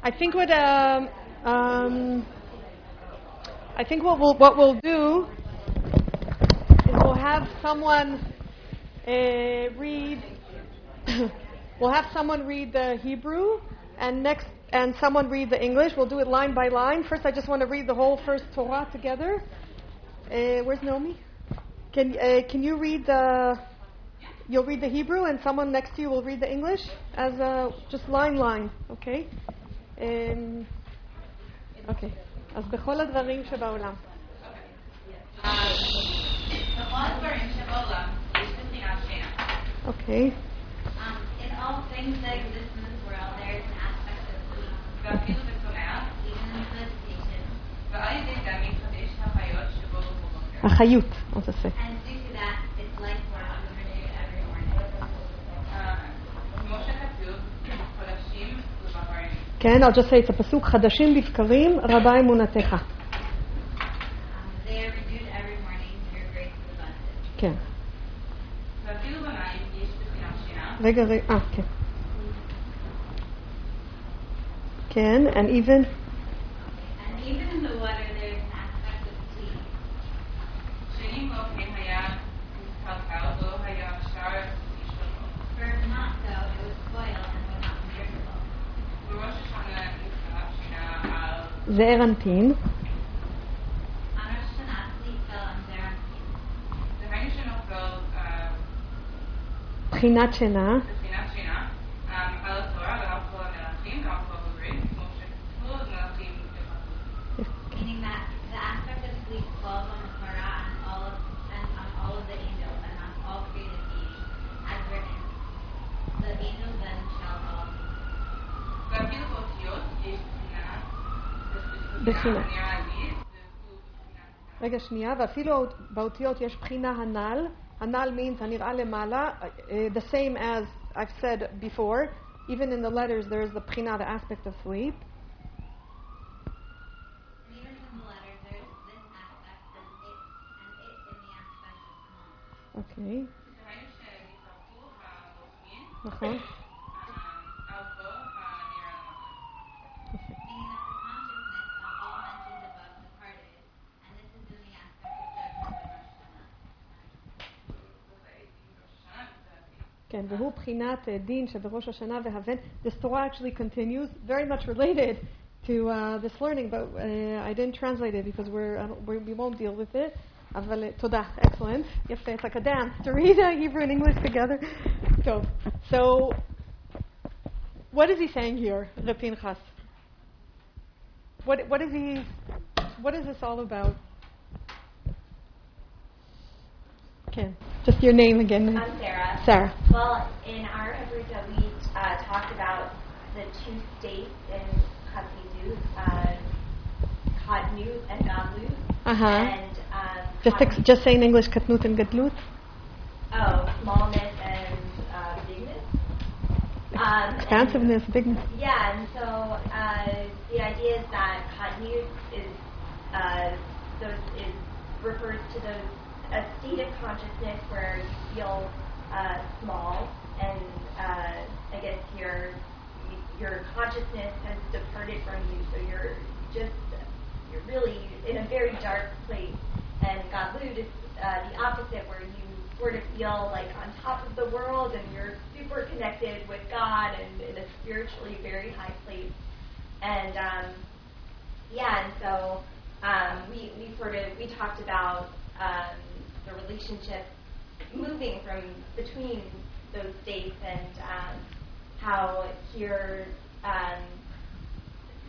[SPEAKER 1] I think what um, um, I think what we'll what we'll do have someone uh, read. (coughs) we'll have someone read the Hebrew, and next, and someone read the English. We'll do it line by line. First, I just want to read the whole first Torah together. Uh, where's Naomi? Can uh, can you read the? You'll read the Hebrew, and someone next to you will read the English as a just line line, okay? Um, אוקיי, אז בכל הדברים שבעולם.
[SPEAKER 7] all dvarim she'olam,
[SPEAKER 1] Okay.
[SPEAKER 3] Um, in all things that exist in this world, there is an aspect of food.
[SPEAKER 7] V'afilu b'torah,
[SPEAKER 3] even in the
[SPEAKER 7] meditation, v'al yedei dam yichadesh ha'chayot shebo b'boker.
[SPEAKER 1] החיות, עוד יפה.
[SPEAKER 3] And due to that, its life form is renewed every morning.
[SPEAKER 1] כן, עוד יפה, את הפסוק חדשים לבקרים רבה אמונתך. כן.
[SPEAKER 7] ואפילו במים יש בשנאת שינה,
[SPEAKER 1] רגע, רגע, אה, כן. כן, and even,
[SPEAKER 3] And even in the water, there is an aspect of sleep.
[SPEAKER 7] שאם לא כן היה מקלקל, לא היה אפשר לשלוט בו.
[SPEAKER 3] For if not so, it would spoil and would not be drinkable.
[SPEAKER 7] בראש השנה נפתחה שינה על
[SPEAKER 1] זעיר אנפין, בחינת שינה. בחינה. רגע, שנייה, ואפילו באותיות יש בחינה הנ"ל, הנ"ל means הנראה למעלה, uh, the same as I've said before. Even in the letters there is the בחינה, the aspect of sleep.
[SPEAKER 3] And even
[SPEAKER 1] כן, והוא בחינת דין שבראש השנה והבן. This Torah actually continues, very much related to uh, this learning, but uh, I didn't translate it because we're, uh, we won't deal with it. אבל uh, תודה, excellent. יפה, it's like a dance to read uh, Hebrew and English together. So, so what is he saying here, Reb Pinchas? What, what is he, what is this all about? Okay, just your name again.
[SPEAKER 8] I'm Sarah.
[SPEAKER 1] Sarah.
[SPEAKER 8] Well, in our Hebrew we uh, talked about the two states in Chassidut, uh, Katnut and Gadlut.
[SPEAKER 1] Uh-huh.
[SPEAKER 8] And um,
[SPEAKER 1] Just ex- just say in English katnut and gadlut.
[SPEAKER 8] oh, smallness and uh, bigness. Um,
[SPEAKER 1] Expansiveness, bigness.
[SPEAKER 8] yeah, and so uh, the idea is that Katnut is uh, those is refers to those a state of consciousness where you feel uh, small and uh, I guess your your consciousness has departed from you, so you're just you're really in a very dark place. And Gadlut is uh, the opposite, where you sort of feel like on top of the world and you're super connected with God and in a spiritually very high place. And um, yeah, and so um, we, we sort of we talked about um, the relationship moving from between those states and um, how here um,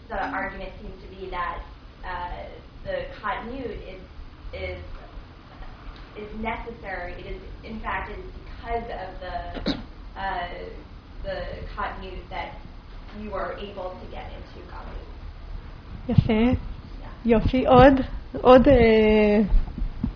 [SPEAKER 8] the argument seems to be that uh, the katnut is is is necessary. It is in fact it is because of the uh, the katnut that you are able to get into galut.
[SPEAKER 1] יפה. יופי. עוד? עוד,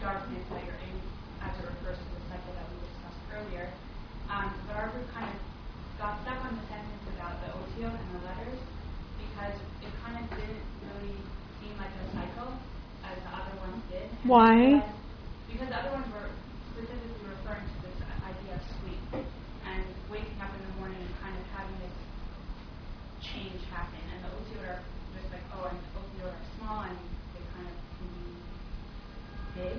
[SPEAKER 7] darkness that you're in, as it refers to the cycle that we discussed earlier. Um, but our group kind of got stuck on the sentence about the OTO and the letters because it kind of didn't really seem like a cycle as the other ones did.
[SPEAKER 1] Why?
[SPEAKER 7] Because, because the other ones were specifically referring to this idea of sleep and waking up in the morning and kind of having this change happen. And the OTO are just like, oh, and OTO are small and they kind of can be big.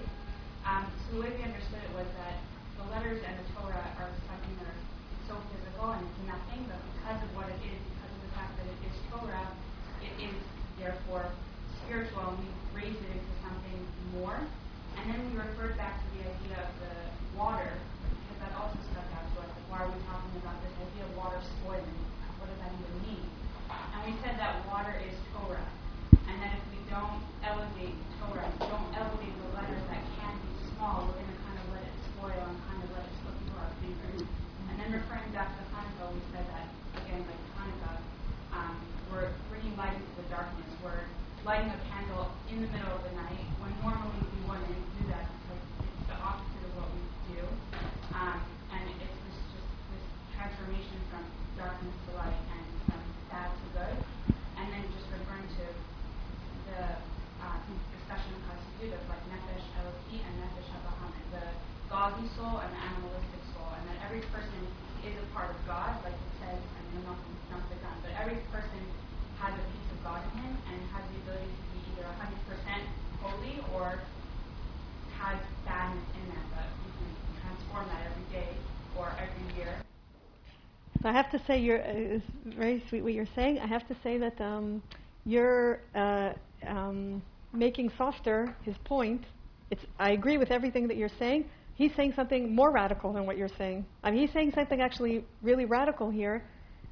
[SPEAKER 7] Um, so the way we understood it was that the letters and the Torah are something that are so physical and it's nothing, but because of what it is, because of the fact that it is Torah, it is therefore spiritual and we raise it into something more. And then we referred back to the idea of the water, because that also stuck out to us. Like, why are we talking about this idea of water spoiling? What does that even mean? And we said that water is Torah, and that if we don't elevate Torah, don't elevate the letters that can be small, we're going to kind of let it spoil and kind of let it slip through our fingers. And then referring back to Hanukkah, we said that, again, like Hanukkah, um, we're bringing light into the darkness. We're lighting a candle in the middle of the night when normally we wouldn't do that because it's the opposite of what we do. Um, and it's this just this transformation from darkness to light and from bad to good. And then just referring to the uh, discussion of Hasidut of like Nefesh Eloki and Nefesh Habehamit, the godly soul and the animalistic soul, and that
[SPEAKER 9] every person is a part of God, like it says, I mean, I'm not going to jump the gun, but every person has a piece of God in him and has the ability to be either 100% holy or has badness in them, but you can transform that every day or every year.
[SPEAKER 1] So I have to say, you're, uh, it's very sweet what you're saying. I have to say that um, you're uh, um, making softer his point. It's, I agree with everything that you're saying. He's saying something more radical than what you're saying. I mean, he's saying something actually really radical here,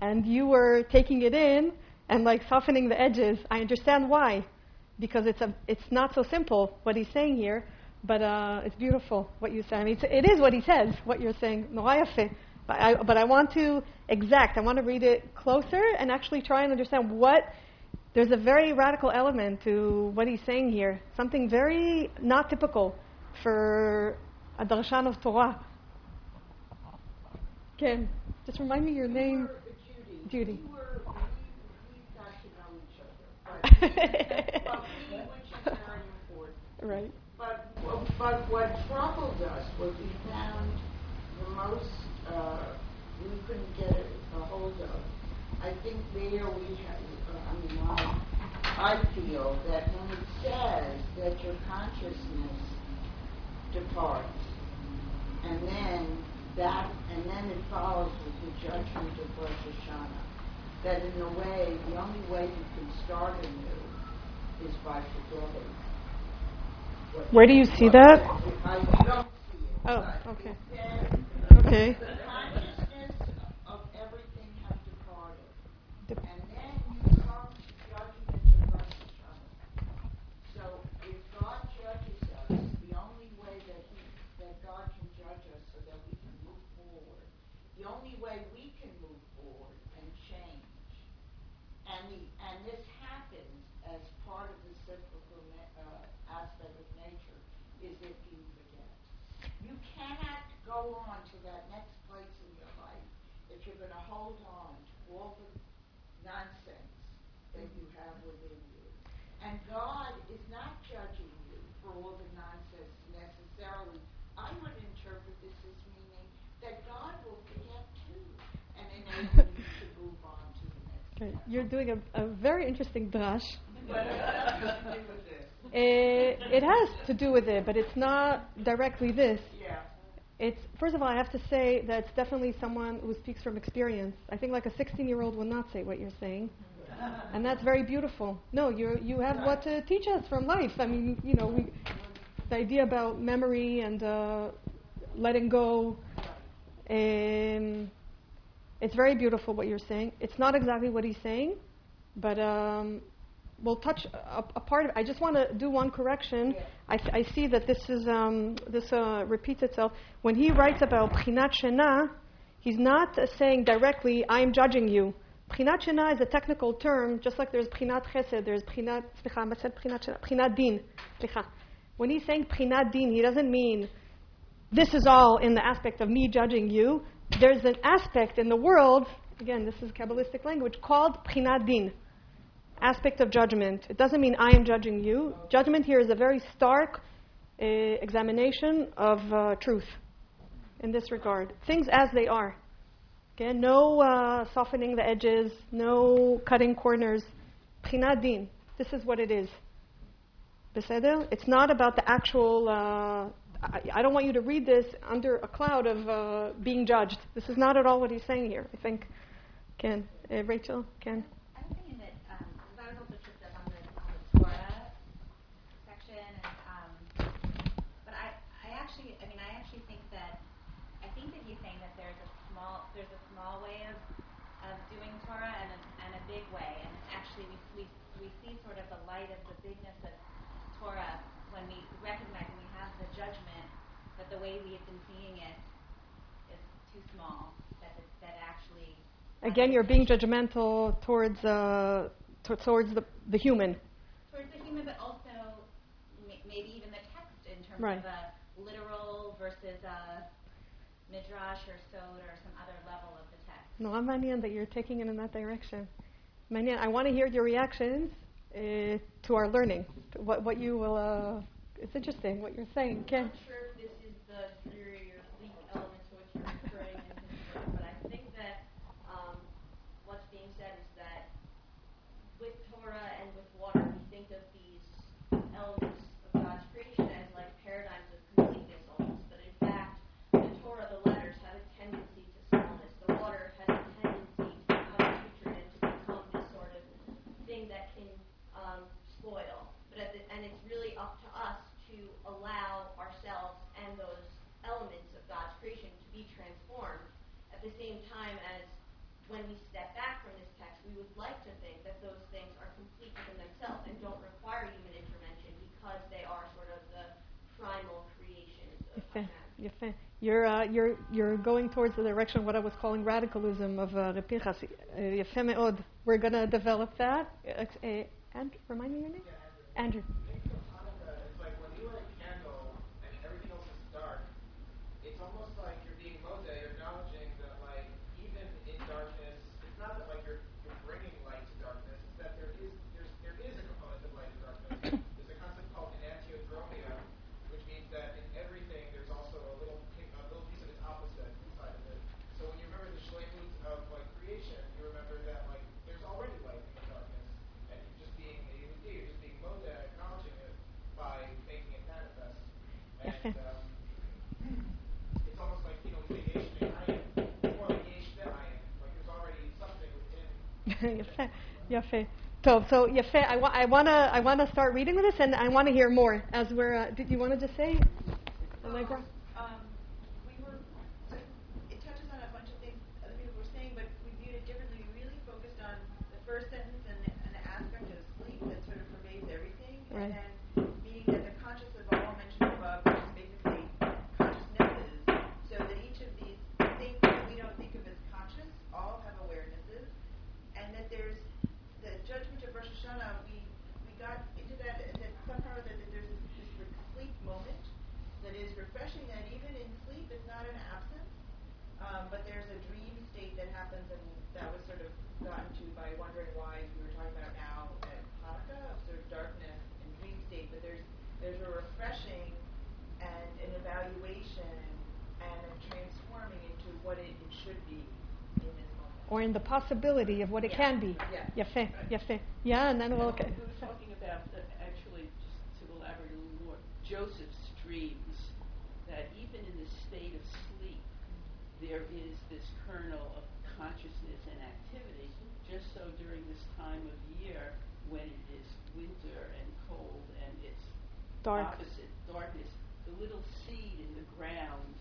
[SPEAKER 1] and you were taking it in and like softening the edges. I understand why, because it's a, it's not so simple what he's saying here, but uh, it's beautiful what you said. I mean, it's, it is what he says. What you're saying, but I, but I want to exact. I want to read it closer and actually try and understand what. There's a very radical element to what he's saying here. Something very not typical for a darshan of Torah. Ken, just remind me your name. Judy.
[SPEAKER 6] We were, we, we got to know each other. But, (laughs) but we, which is very important.
[SPEAKER 1] Right.
[SPEAKER 6] But, but what troubled us was we found the most uh, we couldn't get a, a hold of. I think there we have, uh, I mean, I, I feel that when it says that your consciousness departs, and then that, and then it follows with the judgment of Rosh Hashanah, that in a way, the only way you can start anew is by forgetting.
[SPEAKER 1] Where do you see that?
[SPEAKER 6] I don't see it.
[SPEAKER 1] Oh, okay. Okay.
[SPEAKER 6] the consciousness of everything has departed.
[SPEAKER 1] Dep-
[SPEAKER 6] And then you come to judgment of Rosh Hashanah. So if God judges us, the only way that he, that God can judge us so that we can move forward, the only way we can move forward and change, and the, and this happens as part of the cyclical na- uh, aspect of nature, is if you forget. You cannot go on to that next place in your life if you're going to hold on to all the nonsense that you have within you. And God is not judging you for all the nonsense necessarily. I would interpret this as meaning that God will forget too and enable you to move on to the next (laughs)
[SPEAKER 1] Okay. You're doing a, a very interesting drash.
[SPEAKER 6] But it has to do with this.
[SPEAKER 1] It, it has to do with it, but it's not directly this.
[SPEAKER 6] Yeah.
[SPEAKER 1] It's first of all, I have to say that it's definitely someone who speaks from experience. I think like a 16-year-old would not say what you're saying, mm-hmm. And that's very beautiful. No, you you have what to teach us from life. I mean, you know, we, the idea about memory and uh, letting go. Um, it's very beautiful what you're saying. It's not exactly what he's saying, but um, we'll touch a, a part of it. I just want to do one correction. I, th- I see that this is um, this uh, repeats itself. When he writes about Bechinat Shena, he's not uh, saying directly, "I'm judging you." Bechinat Shena is a technical term, just like there's Bechinat Chesed, there's Bechinat. Slicha, I said Bechinat Shena. Bechinat Din. Slicha. When he's saying Bechinat Din, he doesn't mean this is all in the aspect of me judging you. There's an aspect in the world, again, this is Kabbalistic language, called Bechinat Din, aspect of judgment. It doesn't mean I am judging you. Judgment here is a very stark uh, examination of uh, truth in this regard. Things as they are. Okay, no uh, softening the edges, no cutting corners. Bechinat Din. This is what it is. Beseder? It's not about the actual. Uh, I, I don't want you to read this under a cloud of uh, being judged. This is not at all what he's saying here. I think. Ken, uh, Rachel, Ken.
[SPEAKER 3] I was thinking that, um, 'cause I was also tripped up on the, on the Torah section, and, um, but I, I actually, I mean, I actually think that, I think that he's saying that there's a small, there's a small way of, of doing Torah and a, and a big way, and actually we, we, we see sort of the light of the bigness of Torah when we recognize when we have the judgment that the way we have been seeing it is too small, that it, that actually.
[SPEAKER 1] Again, you're being judgmental towards uh, to- towards the, the human.
[SPEAKER 3] towards the human, but also m- maybe even the text in terms
[SPEAKER 1] Right.
[SPEAKER 3] of a literal versus a midrash or sod or some other level of the text.
[SPEAKER 1] נורא מעניין that you're taking it in that direction. מעניין. I want to hear your reactions uh, to our learning. What, what you will. Uh, it's interesting what you're saying, Ken.
[SPEAKER 5] I'm not sure if this is the at the same time as when we step back from this text, we would like to think that those things are complete within themselves and don't require human intervention because they are sort of the primal creations of man.
[SPEAKER 1] You're, uh, you're, you're going towards the direction of what I was calling radicalism of uh, Pinchas. Uh, we're going to develop that. Uh, and remind me your name? Andrew.
[SPEAKER 10] Andrew.
[SPEAKER 1] יפה, (laughs) יפה. טוב, so יפה. I, wa- I want to I wanna start reading with this and I want to hear more as we're. Uh, did you want to just say, Allegra?
[SPEAKER 6] Um, we were, so it touches on a bunch of things other people were saying, but we viewed it differently. We really focused on the first sentence and an aspect of sleep that sort of pervades everything.
[SPEAKER 1] Right.
[SPEAKER 6] And then this.
[SPEAKER 1] Or in the possibility of what it
[SPEAKER 6] Yeah.
[SPEAKER 1] can be.
[SPEAKER 6] Yeah.
[SPEAKER 1] Yaffe, yaffe. Yeah, and then we'll.
[SPEAKER 2] We were talking about, uh, actually, just to elaborate a little more, Joseph's dreams, that even in the state of sleep, there is this kernel of consciousness and activity, just so during this time of year when it is winter and cold and it's
[SPEAKER 1] Dark.
[SPEAKER 2] opposite, darkness, the little seed in the ground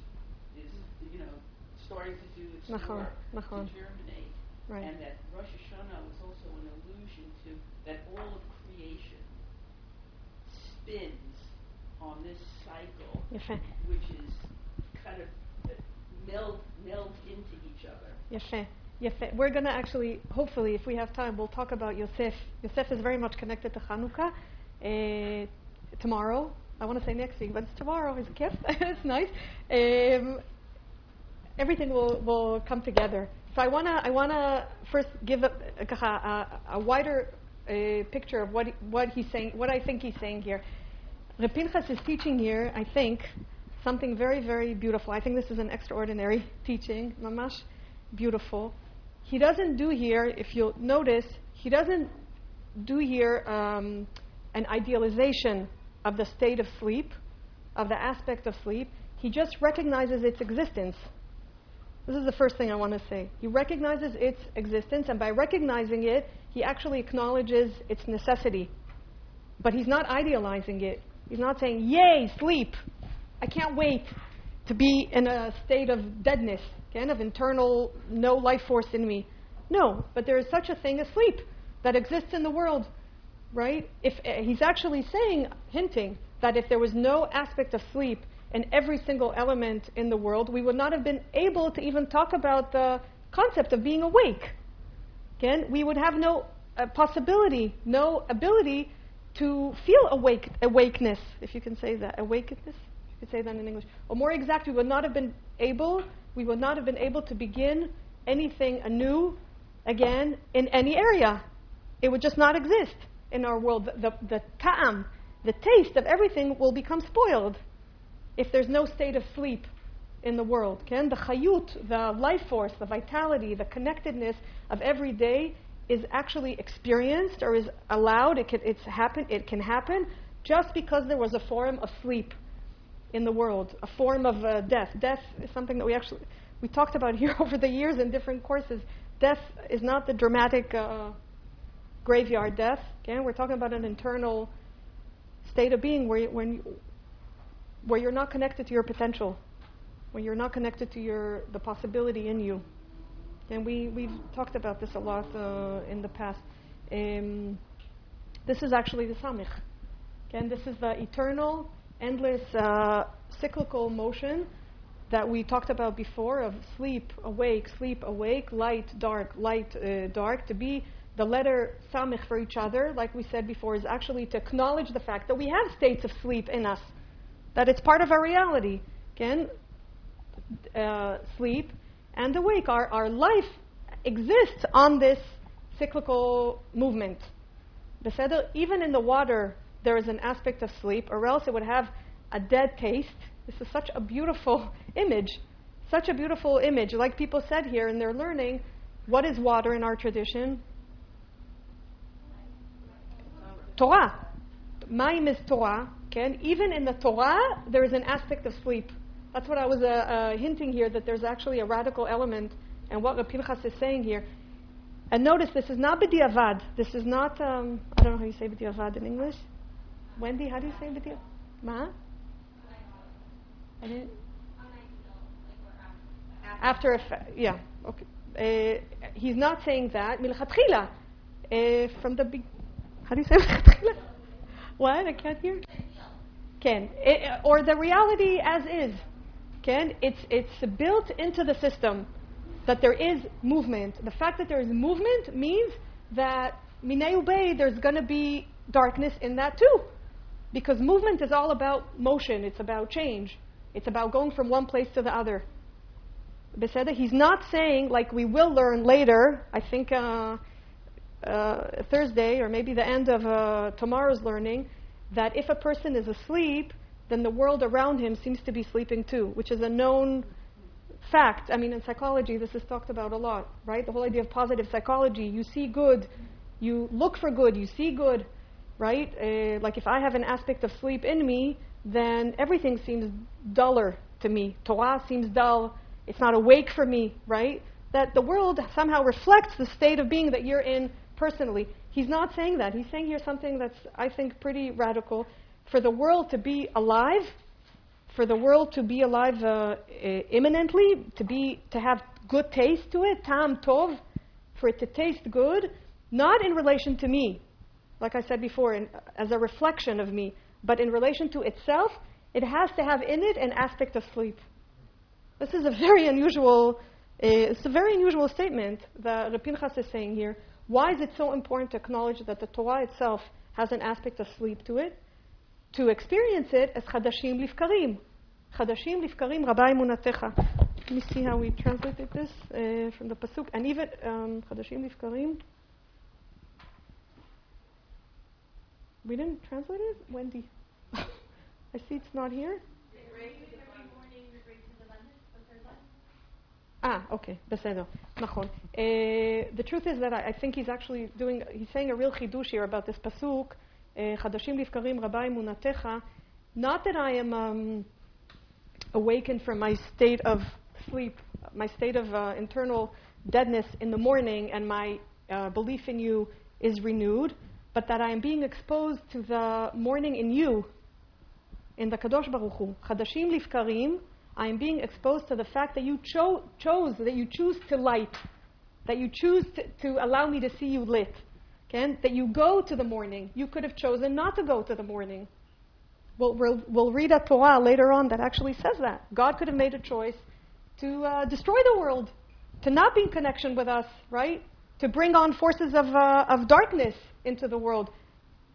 [SPEAKER 2] is, you know, starting to do its
[SPEAKER 1] Nachon,
[SPEAKER 2] work,
[SPEAKER 1] nachon. Right.
[SPEAKER 2] And that Rosh Hashanah was also an allusion to that all of creation spins on this cycle, which is kind of uh, meld meld into each other.
[SPEAKER 1] yaffe, yaffe. We're going to actually, hopefully, if we have time, we'll talk about Yosef. Yosef is very much connected to Hanukkah. Uh, tomorrow, I want to say next week, but it's tomorrow. It's a gift. (laughs) it's nice. Um, everything will, will come together. So I wanna I wanna first give a, a, a, a wider uh, picture of what what he's saying, what I think he's saying here. Reb Pinchas is teaching here, I think, something very very beautiful. I think this is an extraordinary (laughs) teaching, mamash beautiful. He doesn't do here, if you'll notice, he doesn't do here um, an idealization of the state of sleep, of the aspect of sleep. He just recognizes its existence. This is the first thing I want to say. He recognizes its existence, and by recognizing it, he actually acknowledges its necessity. But he's not idealizing it. He's not saying, Yay, sleep! I can't wait to be in a state of deadness, kind of internal, no life force in me. No, but there is such a thing as sleep that exists in the world, right? If uh, he's actually saying, hinting that if there was no aspect of sleep in every single element in the world, we would not have been able to even talk about the concept of being awake. Again, we would have no uh, possibility, no ability to feel awake, awakeness, if you can say that, awakeness. You could say that in English. Or more exact, we would not have been able, we would not have been able to begin anything anew again in any area. It would just not exist in our world. The, the, the ta'am, the taste of everything will become spoiled if there's no state of sleep in the world. Can the chayut, the life force, the vitality, the connectedness of every day is actually experienced or is allowed. It can, it's happen, it can happen just because there was a form of sleep in the world, a form of uh, death. Death is something that we actually we talked about here (laughs) over the years in different courses. Death is not the dramatic uh, graveyard death. Okay, we're talking about an internal state of being where when you, where you're not connected to your potential, when you're not connected to your the possibility in you. And we we've talked about this a lot uh, in the past. Um, this is actually the samich. Again, this is the eternal, endless, uh, cyclical motion that we talked about before of sleep, awake, sleep, awake, light, dark, light, uh, dark. To be the letter samich for each other, like we said before, is actually to acknowledge the fact that we have states of sleep in us, that it's part of our reality. Again, uh, sleep and awake. Our, our life exists on this cyclical movement. Even in the water, there is an aspect of sleep, or else it would have a dead taste. This is such a beautiful (laughs) image. Such a beautiful image. Like people said here in their learning, what is water in our tradition? Torah. Maim is Torah. Okay? Even in the Torah, there is an aspect of sleep. That's what I was uh, uh, hinting here, that there's actually a radical element. And what Pinchas is saying here. And notice, this is not b'diavad. This is not, um, I don't know how you say b'diavad in English. Wendy, how do you say b'diavad? Ma? I didn't. After effect, yeah, okay. Uh, he's not saying that. Milchatchila. Uh, from the big. How do you say (laughs) milchatchila? What? I can't hear. It, or the reality as is. Ken. It's, it's built into the system that there is movement. The fact that there is movement means that Minei Bay, there's going to be darkness in that too. Because movement is all about motion, it's about change. It's about going from one place to the other. Beseda, he's not saying, like we will learn later, I think uh, uh, Thursday or maybe the end of uh, tomorrow's learning, that if a person is asleep, then the world around him seems to be sleeping too, which is a known fact. I mean, in psychology, this is talked about a lot, right? The whole idea of positive psychology. You see good, you look for good, you see good, right? Uh, like if I have an aspect of sleep in me, then everything seems duller to me. Torah seems dull. It's not awake for me, right? That the world somehow reflects the state of being that you're in personally. He's not saying that. He's saying here something that's, I think, pretty radical. For the world to be alive, for the world to be alive uh, imminently, to be to have good taste to it, tam tov, for it to taste good, not in relation to me, like I said before, in, as a reflection of me, but in relation to itself, it has to have in it an aspect of sleep. This is a very unusual, uh, it's a very unusual statement that Pinchas is saying here. Why is it so important to acknowledge that the Torah itself has an aspect of sleep to it? To experience it as chadashim lifkarim. Chadashim lifkarim rabba emunatecha. Let me see how we translated this uh, from the pasuk. And even um, chadashim lifkarim. We didn't translate it? Wendy. (laughs) I see it's not here. Ah, okay, בסדר, Nachon. Uh, the truth is that I, I think he's actually doing, he's saying a real chidush here about this pasuk, eh, חדשים lifkarim, Rabba Emunatecha." not that I am um, awakened from my state of sleep, my state of uh, internal deadness in the morning, and my uh, belief in you is renewed, but that I am being exposed to the morning in you, in the Kadosh Baruch Hu. חדשים lifkarim." I am being exposed to the fact that you cho- chose, that you choose to light, that you choose to, to allow me to see you lit. Okay? That you go to the morning. You could have chosen not to go to the morning. We'll, we'll, we'll read a Torah later on that actually says that. God could have made a choice to uh, destroy the world, to not be in connection with us, right? To bring on forces of, uh, of darkness into the world.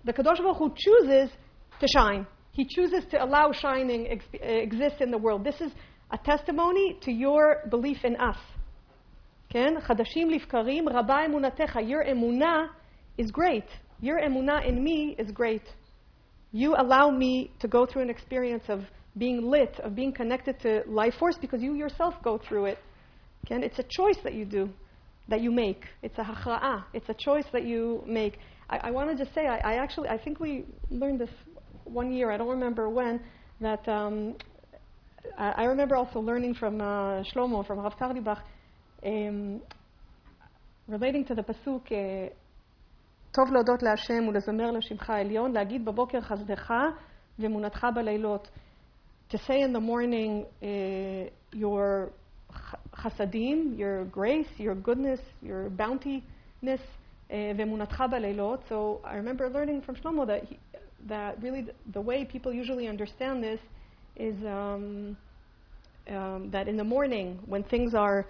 [SPEAKER 1] The Kadosh Baruch Hu chooses to shine. He chooses to allow shining ex- exist in the world. This is a testimony to your belief in us. כן? חדשים לבקרים, רבה אמונתך. Your emunah is great. Your emunah in me is great. You allow me to go through an experience of being lit, of being connected to life force because you yourself go through it. Okay? It's a choice that you do, that you make. It's a hachra'ah. It's a choice that you make. I, I wanted to say, I, I, actually, I think we learned this one year, I don't remember when, that um, I, I, remember also learning from uh, Shlomo, from Rav Carlebach, um, relating to the pasuk, טוב להודות להשם ולזמר לשמך עליון, להגיד בבוקר חסדך ואמונתך בלילות. To say in the morning uh, your chasadim, your grace, your goodness, your bountiness, uh, ואמונתך So I remember learning from Shlomo that he, that really th- the way people usually understand this is um, um, that in the morning when things are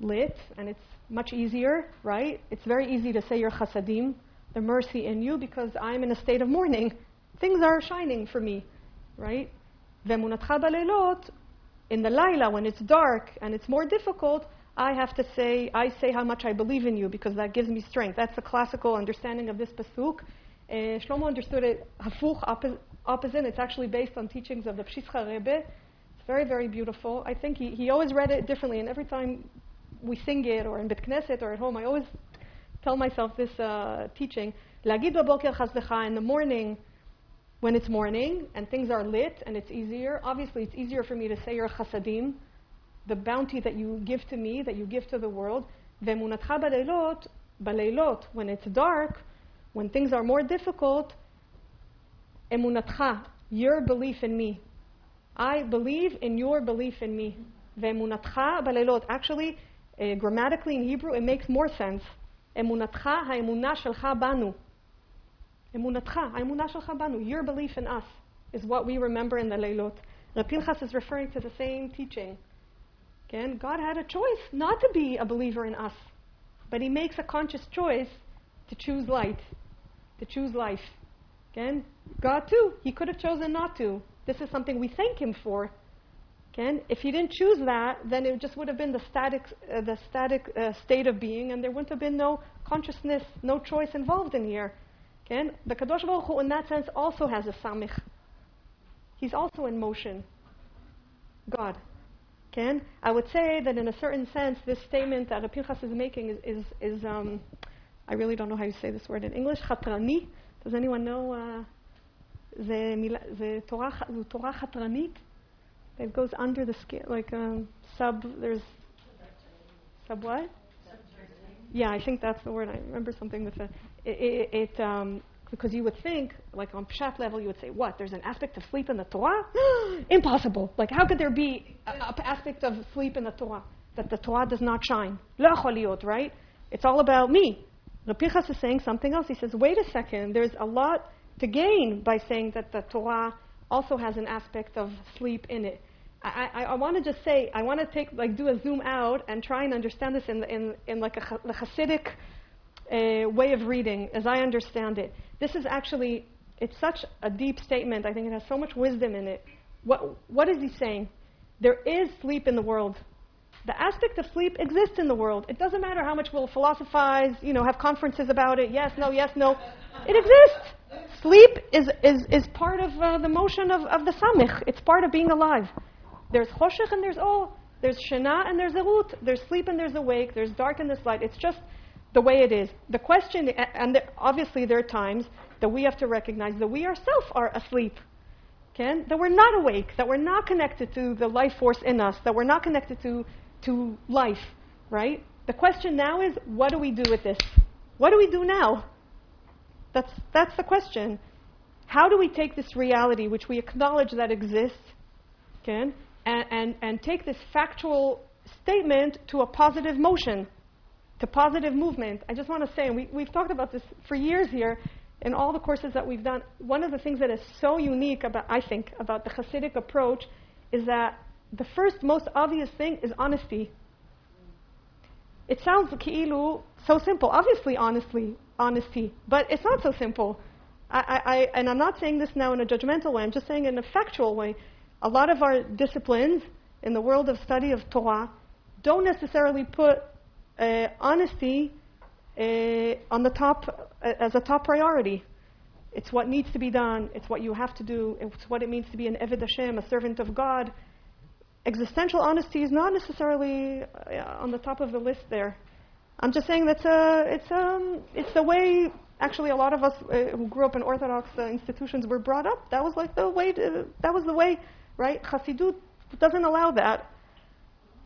[SPEAKER 1] lit and it's much easier, right? It's very easy to say your chasadim, the mercy in you, because I'm in a state of mourning. Things are shining for me, right? Vemunatcha baleilot, in the laila when it's dark and it's more difficult, I have to say I say how much I believe in you because that gives me strength. That's the classical understanding of this pasuk uh, Shlomo understood it hafuch, opposite. It's actually based on teachings of the Pshischa Rebbe. It's very, very beautiful. I think he, he always read it differently, and every time we sing it, or in Bet Knesset, or at home, I always tell myself this uh, teaching. Lagid baboker chazdecha, in the morning, when it's morning, and things are lit, and it's easier. Obviously, it's easier for me to say your chasadim, the bounty that you give to me, that you give to the world. Ve'munatcha baleilot, baleilot, when it's dark, when things are more difficult, emunatcha, your belief in me. I believe in your belief in me. Ve'emunatcha baleilot. Actually, uh, grammatically in Hebrew, it makes more sense. Emunatcha ha'emunah shelcha banu. Emunatcha, ha'emunah shelcha banu. Your belief in us is what we remember in the Leilot. Pinchas is referring to the same teaching. Again, God had a choice not to be a believer in us, but He makes a conscious choice to choose light, to choose life. Again, God too, He could have chosen not to. This is something we thank Him for. Again, if He didn't choose that, then it just would have been the static, uh, the static uh, state of being, and there wouldn't have been no consciousness, no choice involved in here. Again, the Kadosh Baruch Hu, in that sense, also has a samich. He's also in motion. God. Again, I would say that in a certain sense, this statement that Pinchas is making is, is, is um, I really don't know how you say this word in English, chatrani. Does anyone know? זה, מילה, זה תורה, זו תורה חתרנית. It goes under the skin, like um, sub, there's, sub what? Yeah, I think that's the word. I remember something with the, it, it, it um, because you would think, like on pshat level, you would say, what? There's an aspect of sleep in the Torah? (gasps) Impossible. Like, how could there be an aspect of sleep in the Torah that the Torah does not shine? La right? It's all about me. Rav is saying something else. He says, wait a second. There's a lot to gain by saying that the Torah also has an aspect of sleep in it. I, I, I want to just say, I want to take, like, do a zoom out and try and understand this in, in, in like a, the Hasidic uh, way of reading, as I understand it. This is actually, it's such a deep statement. I think it has so much wisdom in it. What, what is he saying? There is sleep in the world. The aspect of sleep exists in the world. It doesn't matter how much we'll philosophize, you know, have conferences about it. Yes, no, yes, no. It exists. Sleep is, is, is part of uh, the motion of, of the samich. It's part of being alive. There's choshech and there's oh. There's shana and there's erut. There's sleep and there's awake. There's dark and there's light. It's just the way it is. The question, and obviously there are times that we have to recognize that we ourselves are asleep. That we're not awake, that we're not connected to the life force in us, that we're not connected to, to life, right? The question now is, what do we do with this? What do we do now? That's, that's the question. How do we take this reality, which we acknowledge that exists, okay, and, and, and take this factual statement to a positive motion, to positive movement? I just want to say, and we, we've talked about this for years here, in all the courses that we've done, one of the things that is so unique about, I think, about the Hasidic approach is that the first, most obvious thing is honesty. It sounds ki'ilu so simple. Obviously, honestly, honesty. But it's not so simple. I, I, and I'm not saying this now in a judgmental way, I'm just saying in a factual way. A lot of our disciplines in the world of study of Torah don't necessarily put uh, honesty uh, on the top uh, as a top priority. It's what needs to be done. It's what you have to do. It's what it means to be an Eved Hashem, a servant of God. Existential honesty is not necessarily uh, on the top of the list there. I'm just saying that's a, it's, um, it's the way actually a lot of us uh, who grew up in Orthodox uh, institutions were brought up. That was like the way, to, that was the way, right? Chassidut doesn't allow that.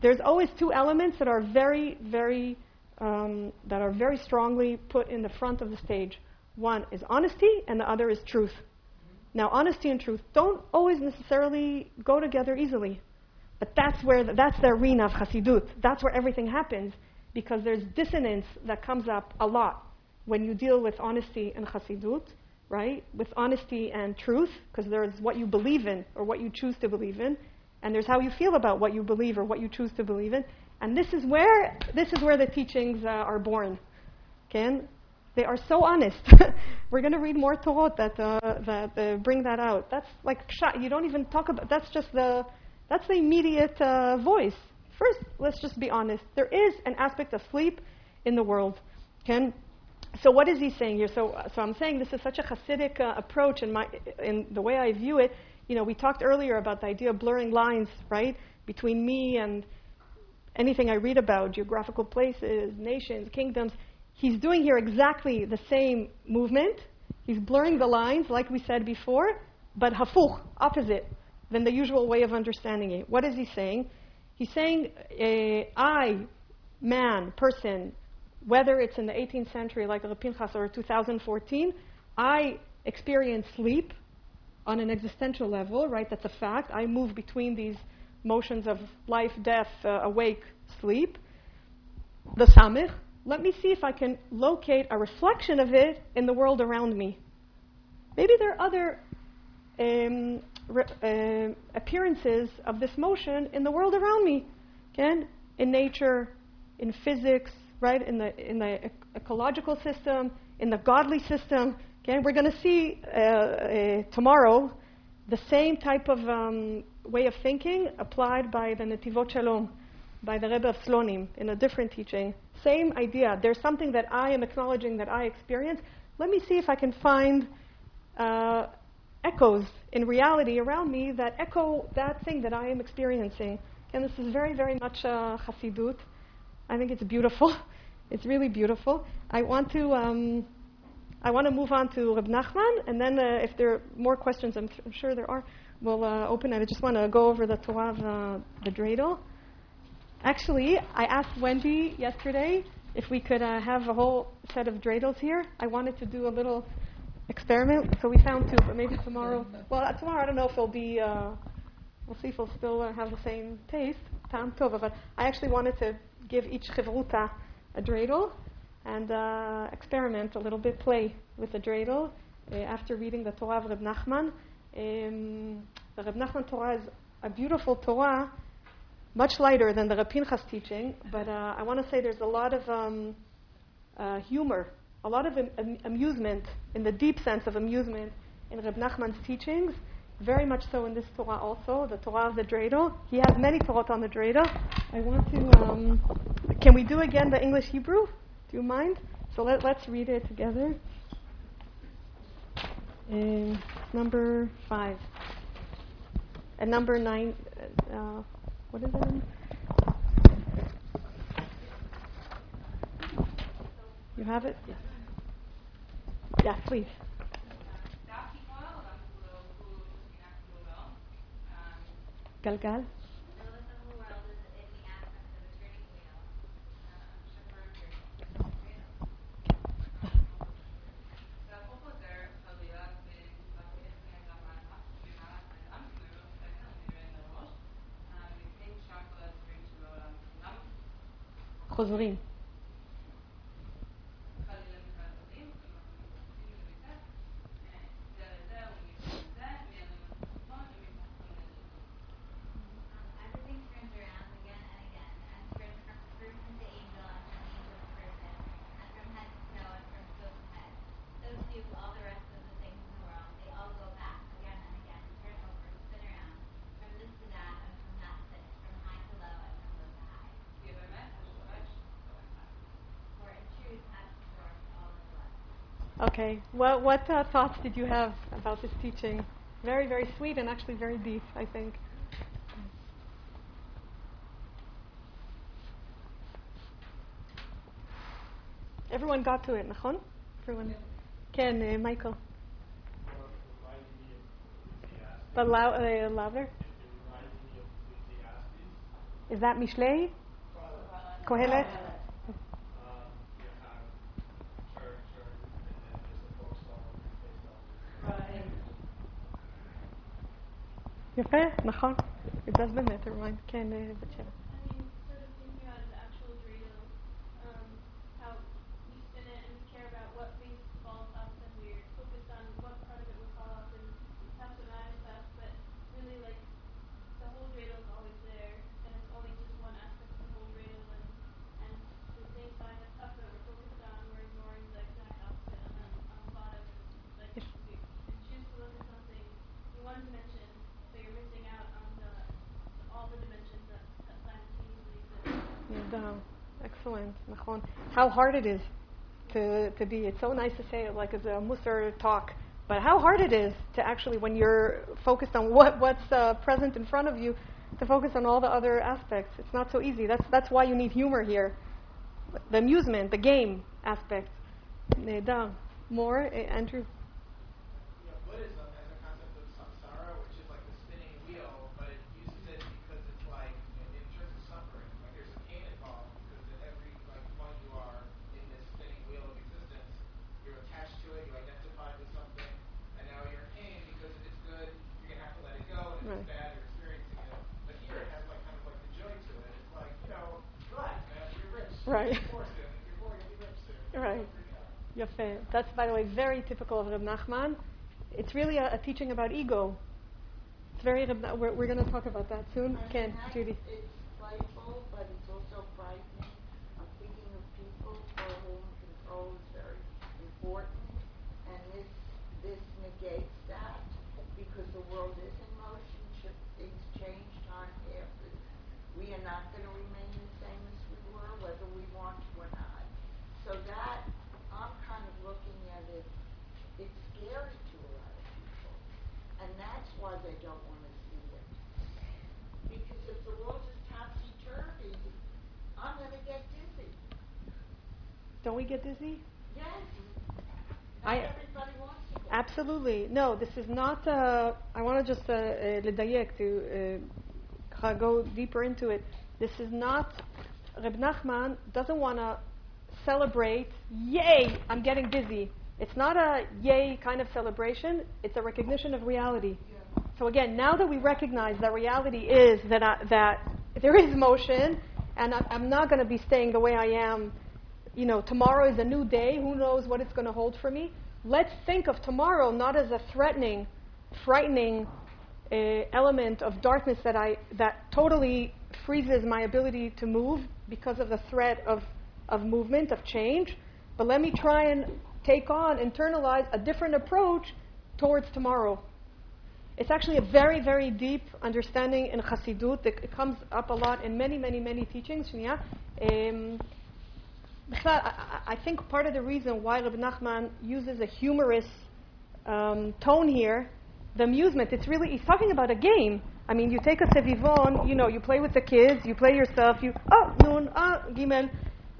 [SPEAKER 1] There's always two elements that are very, very, um, that are very strongly put in the front of the stage. One is honesty, and the other is truth. Now, honesty and truth don't always necessarily go together easily, but that's where the, that's the arena of Hasidut. That's where everything happens because there's dissonance that comes up a lot when you deal with honesty and Hasidut, right? With honesty and truth, because there's what you believe in or what you choose to believe in, and there's how you feel about what you believe or what you choose to believe in. And this is where this is where the teachings uh, are born. Okay? They are so honest. (laughs) We're going to read more Torah that uh, that uh, bring that out. That's like you don't even talk about. That's just the that's the immediate uh, voice. First, let's just be honest. There is an aspect of sleep in the world. Okay? So what is he saying here? So, so I'm saying this is such a Hasidic uh, approach in, my, in the way I view it. You know, we talked earlier about the idea of blurring lines, right, between me and anything I read about, geographical places, nations, kingdoms. He's doing here exactly the same movement. He's blurring the lines, like we said before, but hafuch, opposite than the usual way of understanding it. What is he saying? He's saying, uh, I, man, person, whether it's in the 18th century like Pinchas or 2014, I experience sleep on an existential level, right? That's a fact. I move between these motions of life, death, uh, awake, sleep. The samich. Let me see if I can locate a reflection of it in the world around me. Maybe there are other um, re- uh, appearances of this motion in the world around me. Again, in nature, in physics, right? In the in the ec- ecological system, in the godly system. Okay, we're going to see uh, uh, tomorrow the same type of um, way of thinking applied by the Netivot Shalom, by the Rebbe of Slonim in a different teaching. Same idea. There's something that I am acknowledging that I experience. Let me see if I can find uh, echoes in reality around me that echo that thing that I am experiencing. And this is very, very much uh, Hasidut. I think it's beautiful. (laughs) It's really beautiful. I want to. Um, I want to move on to Reb Nachman, and then uh, if there are more questions, I'm, th- I'm sure there are, we'll uh, open it. I just want to go over the Torah uh, the dreidel. Actually, I asked Wendy yesterday if we could uh, have a whole set of dreidels here. I wanted to do a little experiment. So we found two, but maybe tomorrow. Well, uh, tomorrow I don't know if it'll be. Uh, we'll see if it'll still uh, have the same taste, tam tova. But I actually wanted to give each chevruta a dreidel and uh, experiment a little bit, play with the dreidel uh, after reading the Torah of Reb Nachman. Um, the Reb Nachman Torah is a beautiful Torah, much lighter than the Reb Pinchas teaching, but uh, I want to say there's a lot of um, uh, humor a lot of am- amusement, in the deep sense of amusement, in Reb Nachman's teachings. Very much so in this Torah also, the Torah of the Dreidel. He has many Torahs on the Dreidel. I want to, um, can we do again the English Hebrew? Do you mind? So let, let's read it together. Uh, number five. And number nine, uh, what is it? You have it? Yes. Yeah, please. גלגל. חוזרים. Okay. Well, what uh, thoughts did you have about this teaching? Very, very sweet and actually very deep, I think. Everyone got to it, נכון? Everyone. כן, uh, Michael. But lou- uh, louder. Is that Mishlei? Kohelet? יפה, נכון.
[SPEAKER 11] It does the matter,
[SPEAKER 1] right? כן, בבקשה. how hard it is to, to be. It's so nice to say it like as a Musar talk, but how hard it is to actually, when you're focused on what, what's uh, present in front of you, to focus on all the other aspects. It's not so easy. That's, that's why you need humor here the amusement, the game aspect. More, eh, Andrew? Right. (laughs)
[SPEAKER 10] Out.
[SPEAKER 1] Yafé. That's, by the way, very typical of Reb Nachman. It's really a, a teaching about ego. It's very, Reb Na- we're, we're going to talk about that soon. Ken, Judy.
[SPEAKER 6] It's playful, but it's also frightening. I'm thinking of people for whom control is very important, and this this negates that because the world is in motion. Should things change, time passes. We are not going to remain the same as we were, whether we want to or not. So that I'm kind of looking at it. It's scary to a lot of people, and that's why they don't want to see it. Because if the world is topsy turvy, I'm going to get dizzy.
[SPEAKER 1] Don't we get dizzy?
[SPEAKER 6] Yes. Not I, everybody wants to get
[SPEAKER 1] Absolutely. No, this is not. Uh, I want to just uh, uh, to uh, go deeper into it. This is not. Reb Nachman doesn't want to celebrate, yay, I'm getting dizzy. It's not a yay kind of celebration, it's a recognition of reality. Yeah. So again, now that we recognize that reality is that I, that there is motion, and I, I'm not going to be staying the way I am. You know, tomorrow is a new day. Who knows what it's going to hold for me? Let's think of tomorrow not as a threatening, frightening uh, element of darkness that I that totally freezes my ability to move because of the threat of of movement of change. But let me try and take on, internalize a different approach towards tomorrow. It's actually a very, very deep understanding in Chassidut. It comes up a lot in many, many, many teachings. Um, I think part of the reason why Rabbi Nachman uses a humorous um, tone here, the amusement, it's really, he's talking about a game. I mean, you take a sevivon, you know, you play with the kids, you play yourself, you, oh, nun, ah, gimel.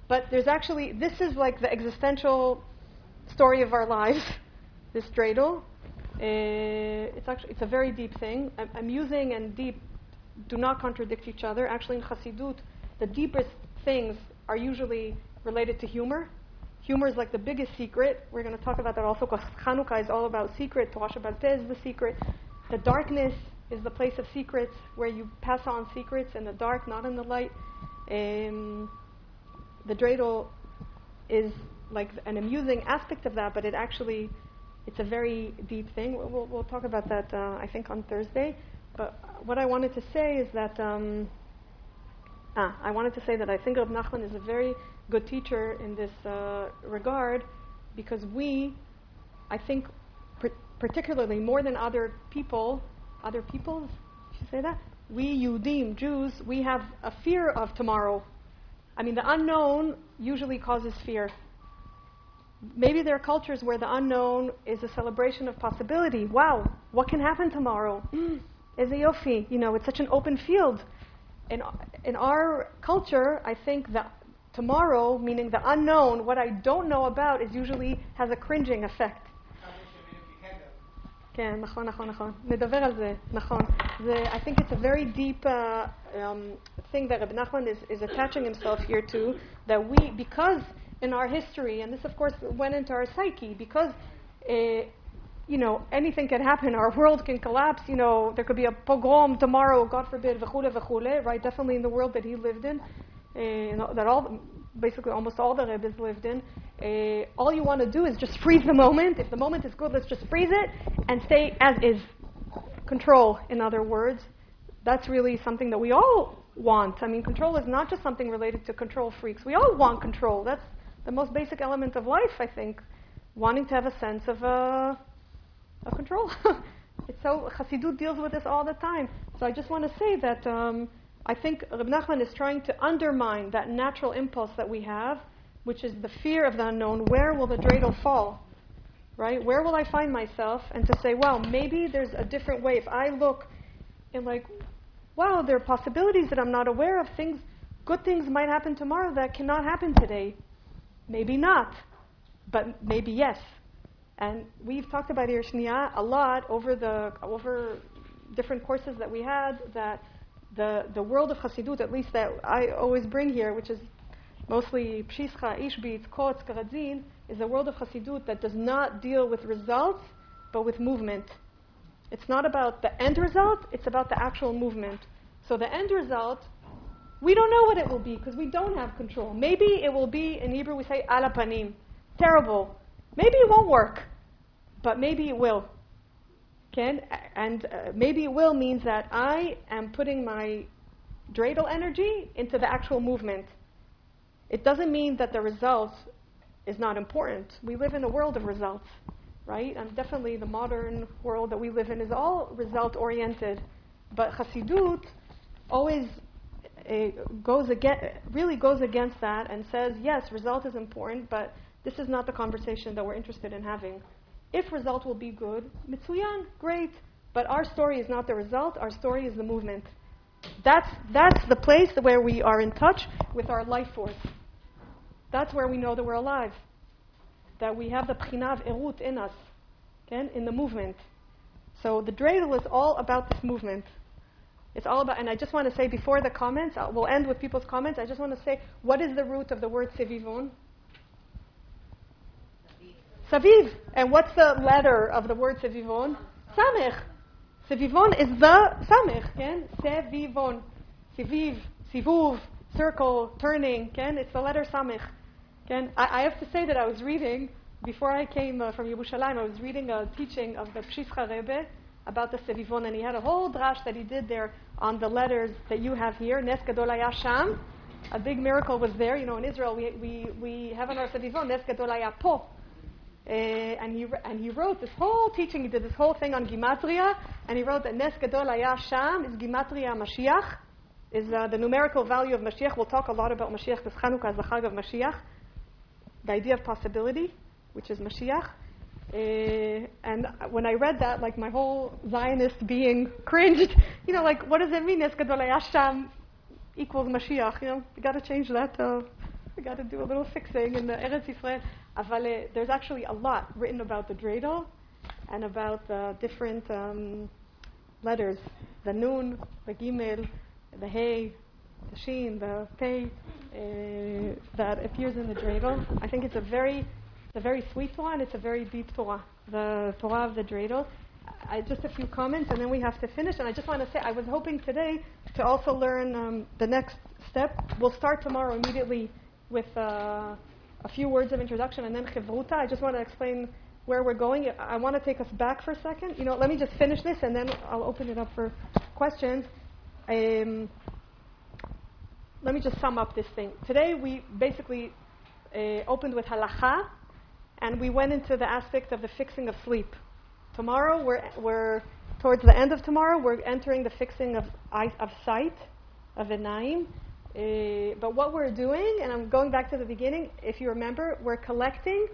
[SPEAKER 1] But there's actually, this is like the existential story of our lives, (laughs) this dreidel. Uh, it's actually it's a very deep thing. Amusing and deep do not contradict each other. Actually, in Chassidut, the deepest things are usually related to humor. Humor is like the biggest secret. We're going to talk about that also because Hanukkah is all about secret. Torah is the secret. The darkness is the place of secrets where you pass on secrets in the dark, not in the light. Um, the dreidel is like an amusing aspect of that, but it actually it's a very deep thing. We'll, we'll, talk about that, uh, I think, on Thursday. But what I wanted to say is that um, ah, I wanted to say that I think Reb Nachman is a very good teacher in this uh, regard because we, I think, pr- particularly more than other people, other peoples, should say that? We Yudim, Jews, we have a fear of tomorrow. I mean, the unknown usually causes fear. Maybe there are cultures where the unknown is a celebration of possibility. Wow, what can happen tomorrow? Is a yofi. You know, it's such an open field. In, in our culture, I think that tomorrow, meaning the unknown, what I don't know about, is usually has a cringing effect. כן, נכון, נכון, נכון. נדבר על זה, נכון. (laughs) זה, I think it's a very deep uh, um, thing that Rabbi Nachman is, is attaching himself here to, that we, because in our history, and this of course went into our psyche, because uh, you know, anything can happen. Our world can collapse. You know, there could be a pogrom tomorrow, God forbid, v'chule v'chule, right? Definitely in the world that he lived in, uh, that all, basically almost all the Rebbe's lived in. Uh, all you want to do is just freeze the moment. If the moment is good, let's just freeze it and stay as is. Control, in other words. That's really something that we all want. I mean, control is not just something related to control freaks. We all want control. That's the most basic element of life, I think. Wanting to have a sense of, uh, of control. (laughs) it's so, Hasidut deals with this all the time. So I just want to say that um, I think Reb Nachman is trying to undermine that natural impulse that we have, which is the fear of the unknown. Where will the dreidel fall? Right? Where will I find myself? And to say, well, maybe there's a different way. If I look and like, wow, there are possibilities that I'm not aware of. Things, good things might happen tomorrow that cannot happen today. Maybe not, but maybe yes. And we've talked about Irshniya a lot over the over different courses that we had. That the the world of Hasidut, at least that I always bring here, which is mostly Pshischa, Ishbitz, Kotz, Karadzin, is a world of Hasidut that does not deal with results, but with movement. It's not about the end result, it's about the actual movement. So the end result, we don't know what it will be because we don't have control. Maybe it will be, in Hebrew we say alapanim, terrible. Maybe it won't work, but maybe it will. Okay? And uh, maybe it will means that I am putting my dreidel energy into the actual movement. It doesn't mean that the result is not important. We live in a world of results, right? And definitely the modern world that we live in is all result oriented. But Hasidut always goes against, really goes against that and says, yes, result is important, but this is not the conversation that we're interested in having. If result will be good, mitsuyan, great. But our story is not the result, our story is the movement. That's, that's the place where we are in touch with our life force. That's where we know that we're alive. That we have the bechina of erut in us, okay, in the movement. So the dreidel is all about this movement. It's all about, and I just want to say before the comments, uh, we'll end with people's comments. I just want to say, what is the root of the word sevivon? Saviv. And what's the letter of the word sevivon? Samech. Sevivon is the samech, ken? Sevivon. Siviv, sivuv, circle, turning, ken? It's the letter samech. Ken? I, I have to say that I was reading, before I came uh, from Yerushalayim, I was reading a teaching of the Pshischa Rebbe about the Sevivon, and he had a whole drash that he did there on the letters that you have here, Nes Gadol Sham. A big miracle was there. You know, in Israel, we, we, we have on our Sevivon, Nes Gadol Po. Uh, and he and he wrote this whole teaching. He did this whole thing on gematria, and he wrote that Nes Gadol Sham is gematria Mashiach, is uh, the numerical value of Mashiach. We'll talk a lot about Mashiach because Chanukah is the Chag of Mashiach, the idea of possibility, which is Mashiach. Uh, and when I read that, like my whole Zionist being cringed. (laughs) You know, like what does it mean? Nes Gadol Sham equals Mashiach. You know, we got to change that. Uh, we got to do a little fixing in the Eretz Yisrael. Avale, there's actually a lot written about the dreidel and about the different um, letters, the nun, the gimel, the hey, the shin, the pei, uh, that appears in the dreidel. I think it's a very, it's a very sweet one. It's a very deep Torah, the Torah of the dreidel. I, just a few comments, and then we have to finish. And I just want to say, I was hoping today to also learn um, the next step. We'll start tomorrow immediately with. Uh, a few words of introduction and then chivruta. I just want to explain where we're going. I want to take us back for a second. You know, let me just finish this and then I'll open it up for questions. Um, let me just sum up this thing. Today we basically uh, opened with halacha and we went into the aspect of the fixing of sleep. Tomorrow we're, we're towards the end of tomorrow we're entering the fixing of of sight, of enaim. Uh, but what we're doing, and I'm going back to the beginning, if you remember, we're collecting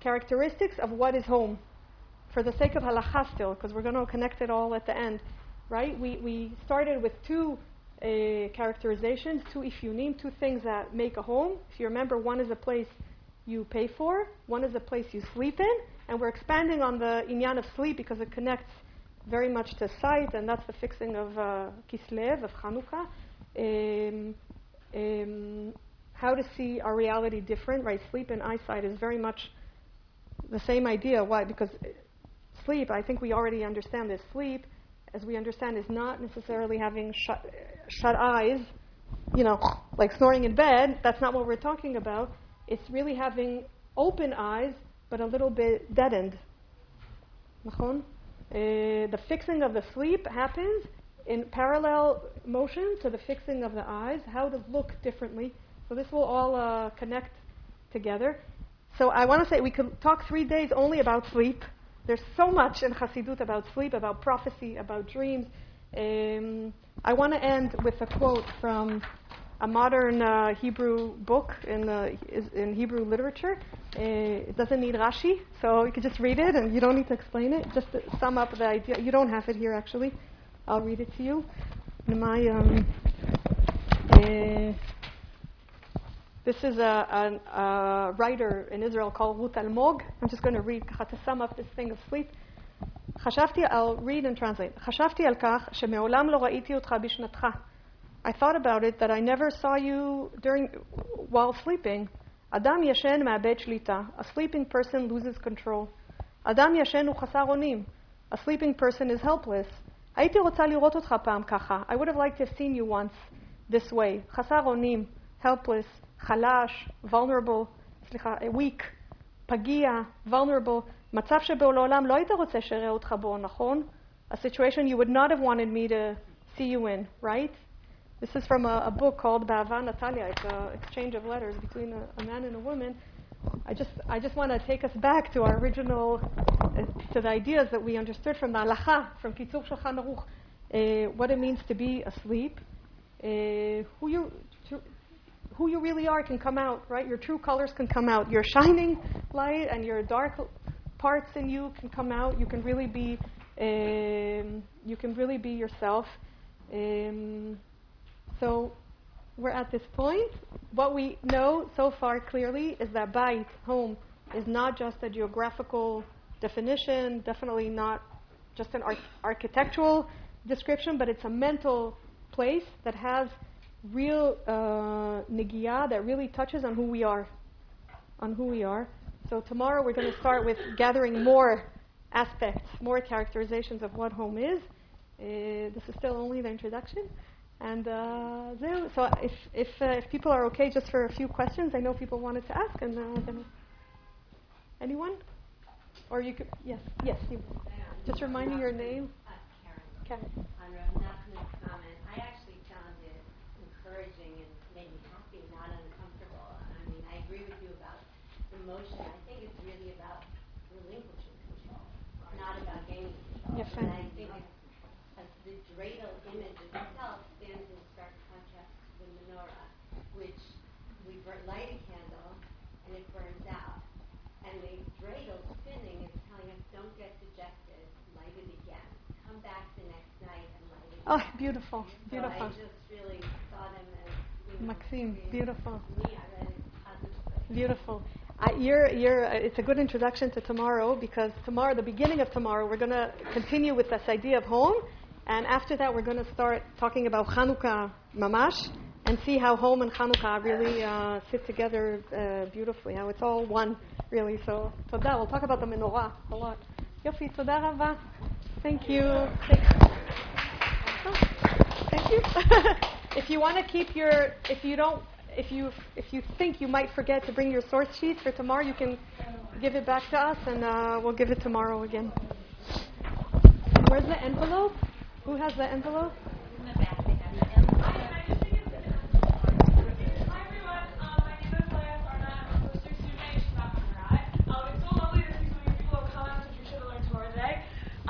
[SPEAKER 1] characteristics of what is home for the sake of halacha still, because we're going to connect it all at the end, right? We, we started with two uh, characterizations, two ifyunim, two things that make a home. If you remember, one is a place you pay for, one is a place you sleep in, And we're expanding on the inyan of sleep because it connects very much to sight, and that's the fixing of uh, Kislev, of Hanukkah. Um, um, how to see our reality different, right? Sleep and eyesight is very much the same idea. Why? Because sleep, I think we already understand this. Sleep, as we understand, is not necessarily having shut, shut eyes, you know, like snoring in bed. That's not what we're talking about. It's really having open eyes, but a little bit deadened. Uh, the fixing of the sleep happens in parallel motion to the fixing of the eyes, how to look differently. So this will all uh, connect together. So I want to say we could talk three days only about sleep. There's so much in Hasidut about sleep, about prophecy, about dreams. Um, I want to end with a quote from a modern uh, Hebrew book in, uh, in Hebrew literature. Uh, it doesn't need Rashi, so you can just read it and you don't need to explain it. Just to sum up the idea. You don't have it here, actually. I'll read it to you. My, um, uh, this is a, a, a, writer in Israel called Ruth Almog. I'm just going to read to sum up this thing of sleep. חשבתי, I'll read and translate. חשבתי על כך שמעולם לא ראיתי אותך בשנתך. I thought about it that I never saw you during, while sleeping. אדם ישן מאבד שליטה. A sleeping person loses control. אדם ישן הוא חסר אונים. A sleeping person is helpless. הייתי רוצה לראות אותך פעם ככה. I would have liked to have seen you once this way. חסר אונים, helpless, חלש, vulnerable, סליחה, weak, פגיע, vulnerable, מצב שבו לעולם לא היית רוצה שאראה אותך בו, נכון? A situation you would not have wanted me to see you in, right? This is from a, a book called Be'ahava Natalia. It's an exchange of letters between a, a man and a woman. I just, I just want to take us back to our original, uh, to the ideas that we understood from the halacha, from Kitzur Shulchan Aruch, uh, what it means to be asleep, uh, who you, to, who you really are can come out, right? Your true colors can come out. Your shining light and your dark parts in you can come out. You can really be, um, you can really be yourself. Um, so we're at this point. What we know so far clearly is that bait, home, is not just a geographical definition, definitely not just an architectural description, but it's a mental place that has real uh, that really touches on who we are. On who we are. So tomorrow we're going to start with gathering more aspects, more characterizations of what home is. Uh, this is still only the introduction. And uh, so if, if, uh, if people are okay just for a few questions, I know people wanted to ask. And uh, anyone? Or you could, yes, yes, you. Just reminding your name.
[SPEAKER 12] Uh, Karen. Karen. On Rav comment, I actually found it encouraging and made me happy, not uncomfortable. I mean, I agree with you about emotion. I think it's really about relinquishing control, not about gaining control.
[SPEAKER 1] Yes,
[SPEAKER 12] and I think it's, uh, the dreidel image itself stands in stark contrast to the menorah, which we burn, light a candle and it burns out. And the dreidel spinning is telling us don't get dejected, light it again. Come back the next night and light it
[SPEAKER 1] Oh, beautiful,
[SPEAKER 12] So
[SPEAKER 1] beautiful.
[SPEAKER 12] Just really saw them as you know,
[SPEAKER 1] Maxime, beautiful.
[SPEAKER 12] Me, I read it positively.
[SPEAKER 1] Beautiful. I, you're, you're, uh, it's a good introduction to tomorrow because tomorrow, the beginning of tomorrow, we're going to continue with this idea of home. And after that, we're going to start talking about Hanukkah mamash and see how home and Hanukkah really uh, sit together uh, beautifully, how it's all one, really. So, toda. We'll talk about the menorah a lot. Yofi, toda rava. Thank you. Thank, oh, thank you. (laughs) if you want to keep your, if you don't, if you if you think you might forget to bring your source sheets for tomorrow, you can give it back to us, and uh, we'll give it tomorrow again. Where's the envelope? Who has the envelope?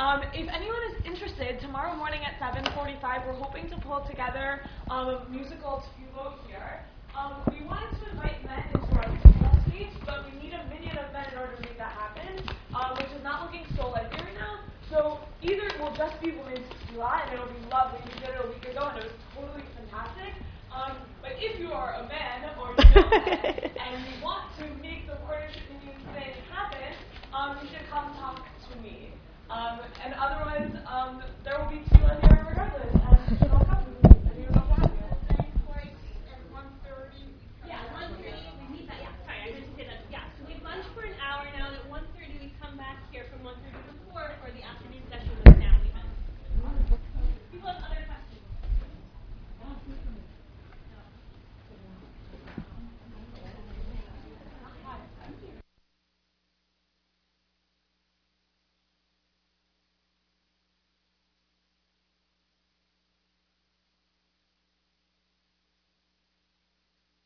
[SPEAKER 11] Um, if anyone is interested, tomorrow morning at 7:45, we're hoping to pull together um, a musical tefillah here. Um, we wanted to invite men into our tefillah speech, but we need a million of men in order to make that happen, um, which is not looking so likely right now. So either it will just be women's tefillah, and it'll be lovely. We did it a week ago, and it was totally fantastic. Um, but if you are a man or you know men, (laughs) and you want to make the partnership union thing happen, um, you should come talk to me. Um, and otherwise, um, there will be two on here regardless, and.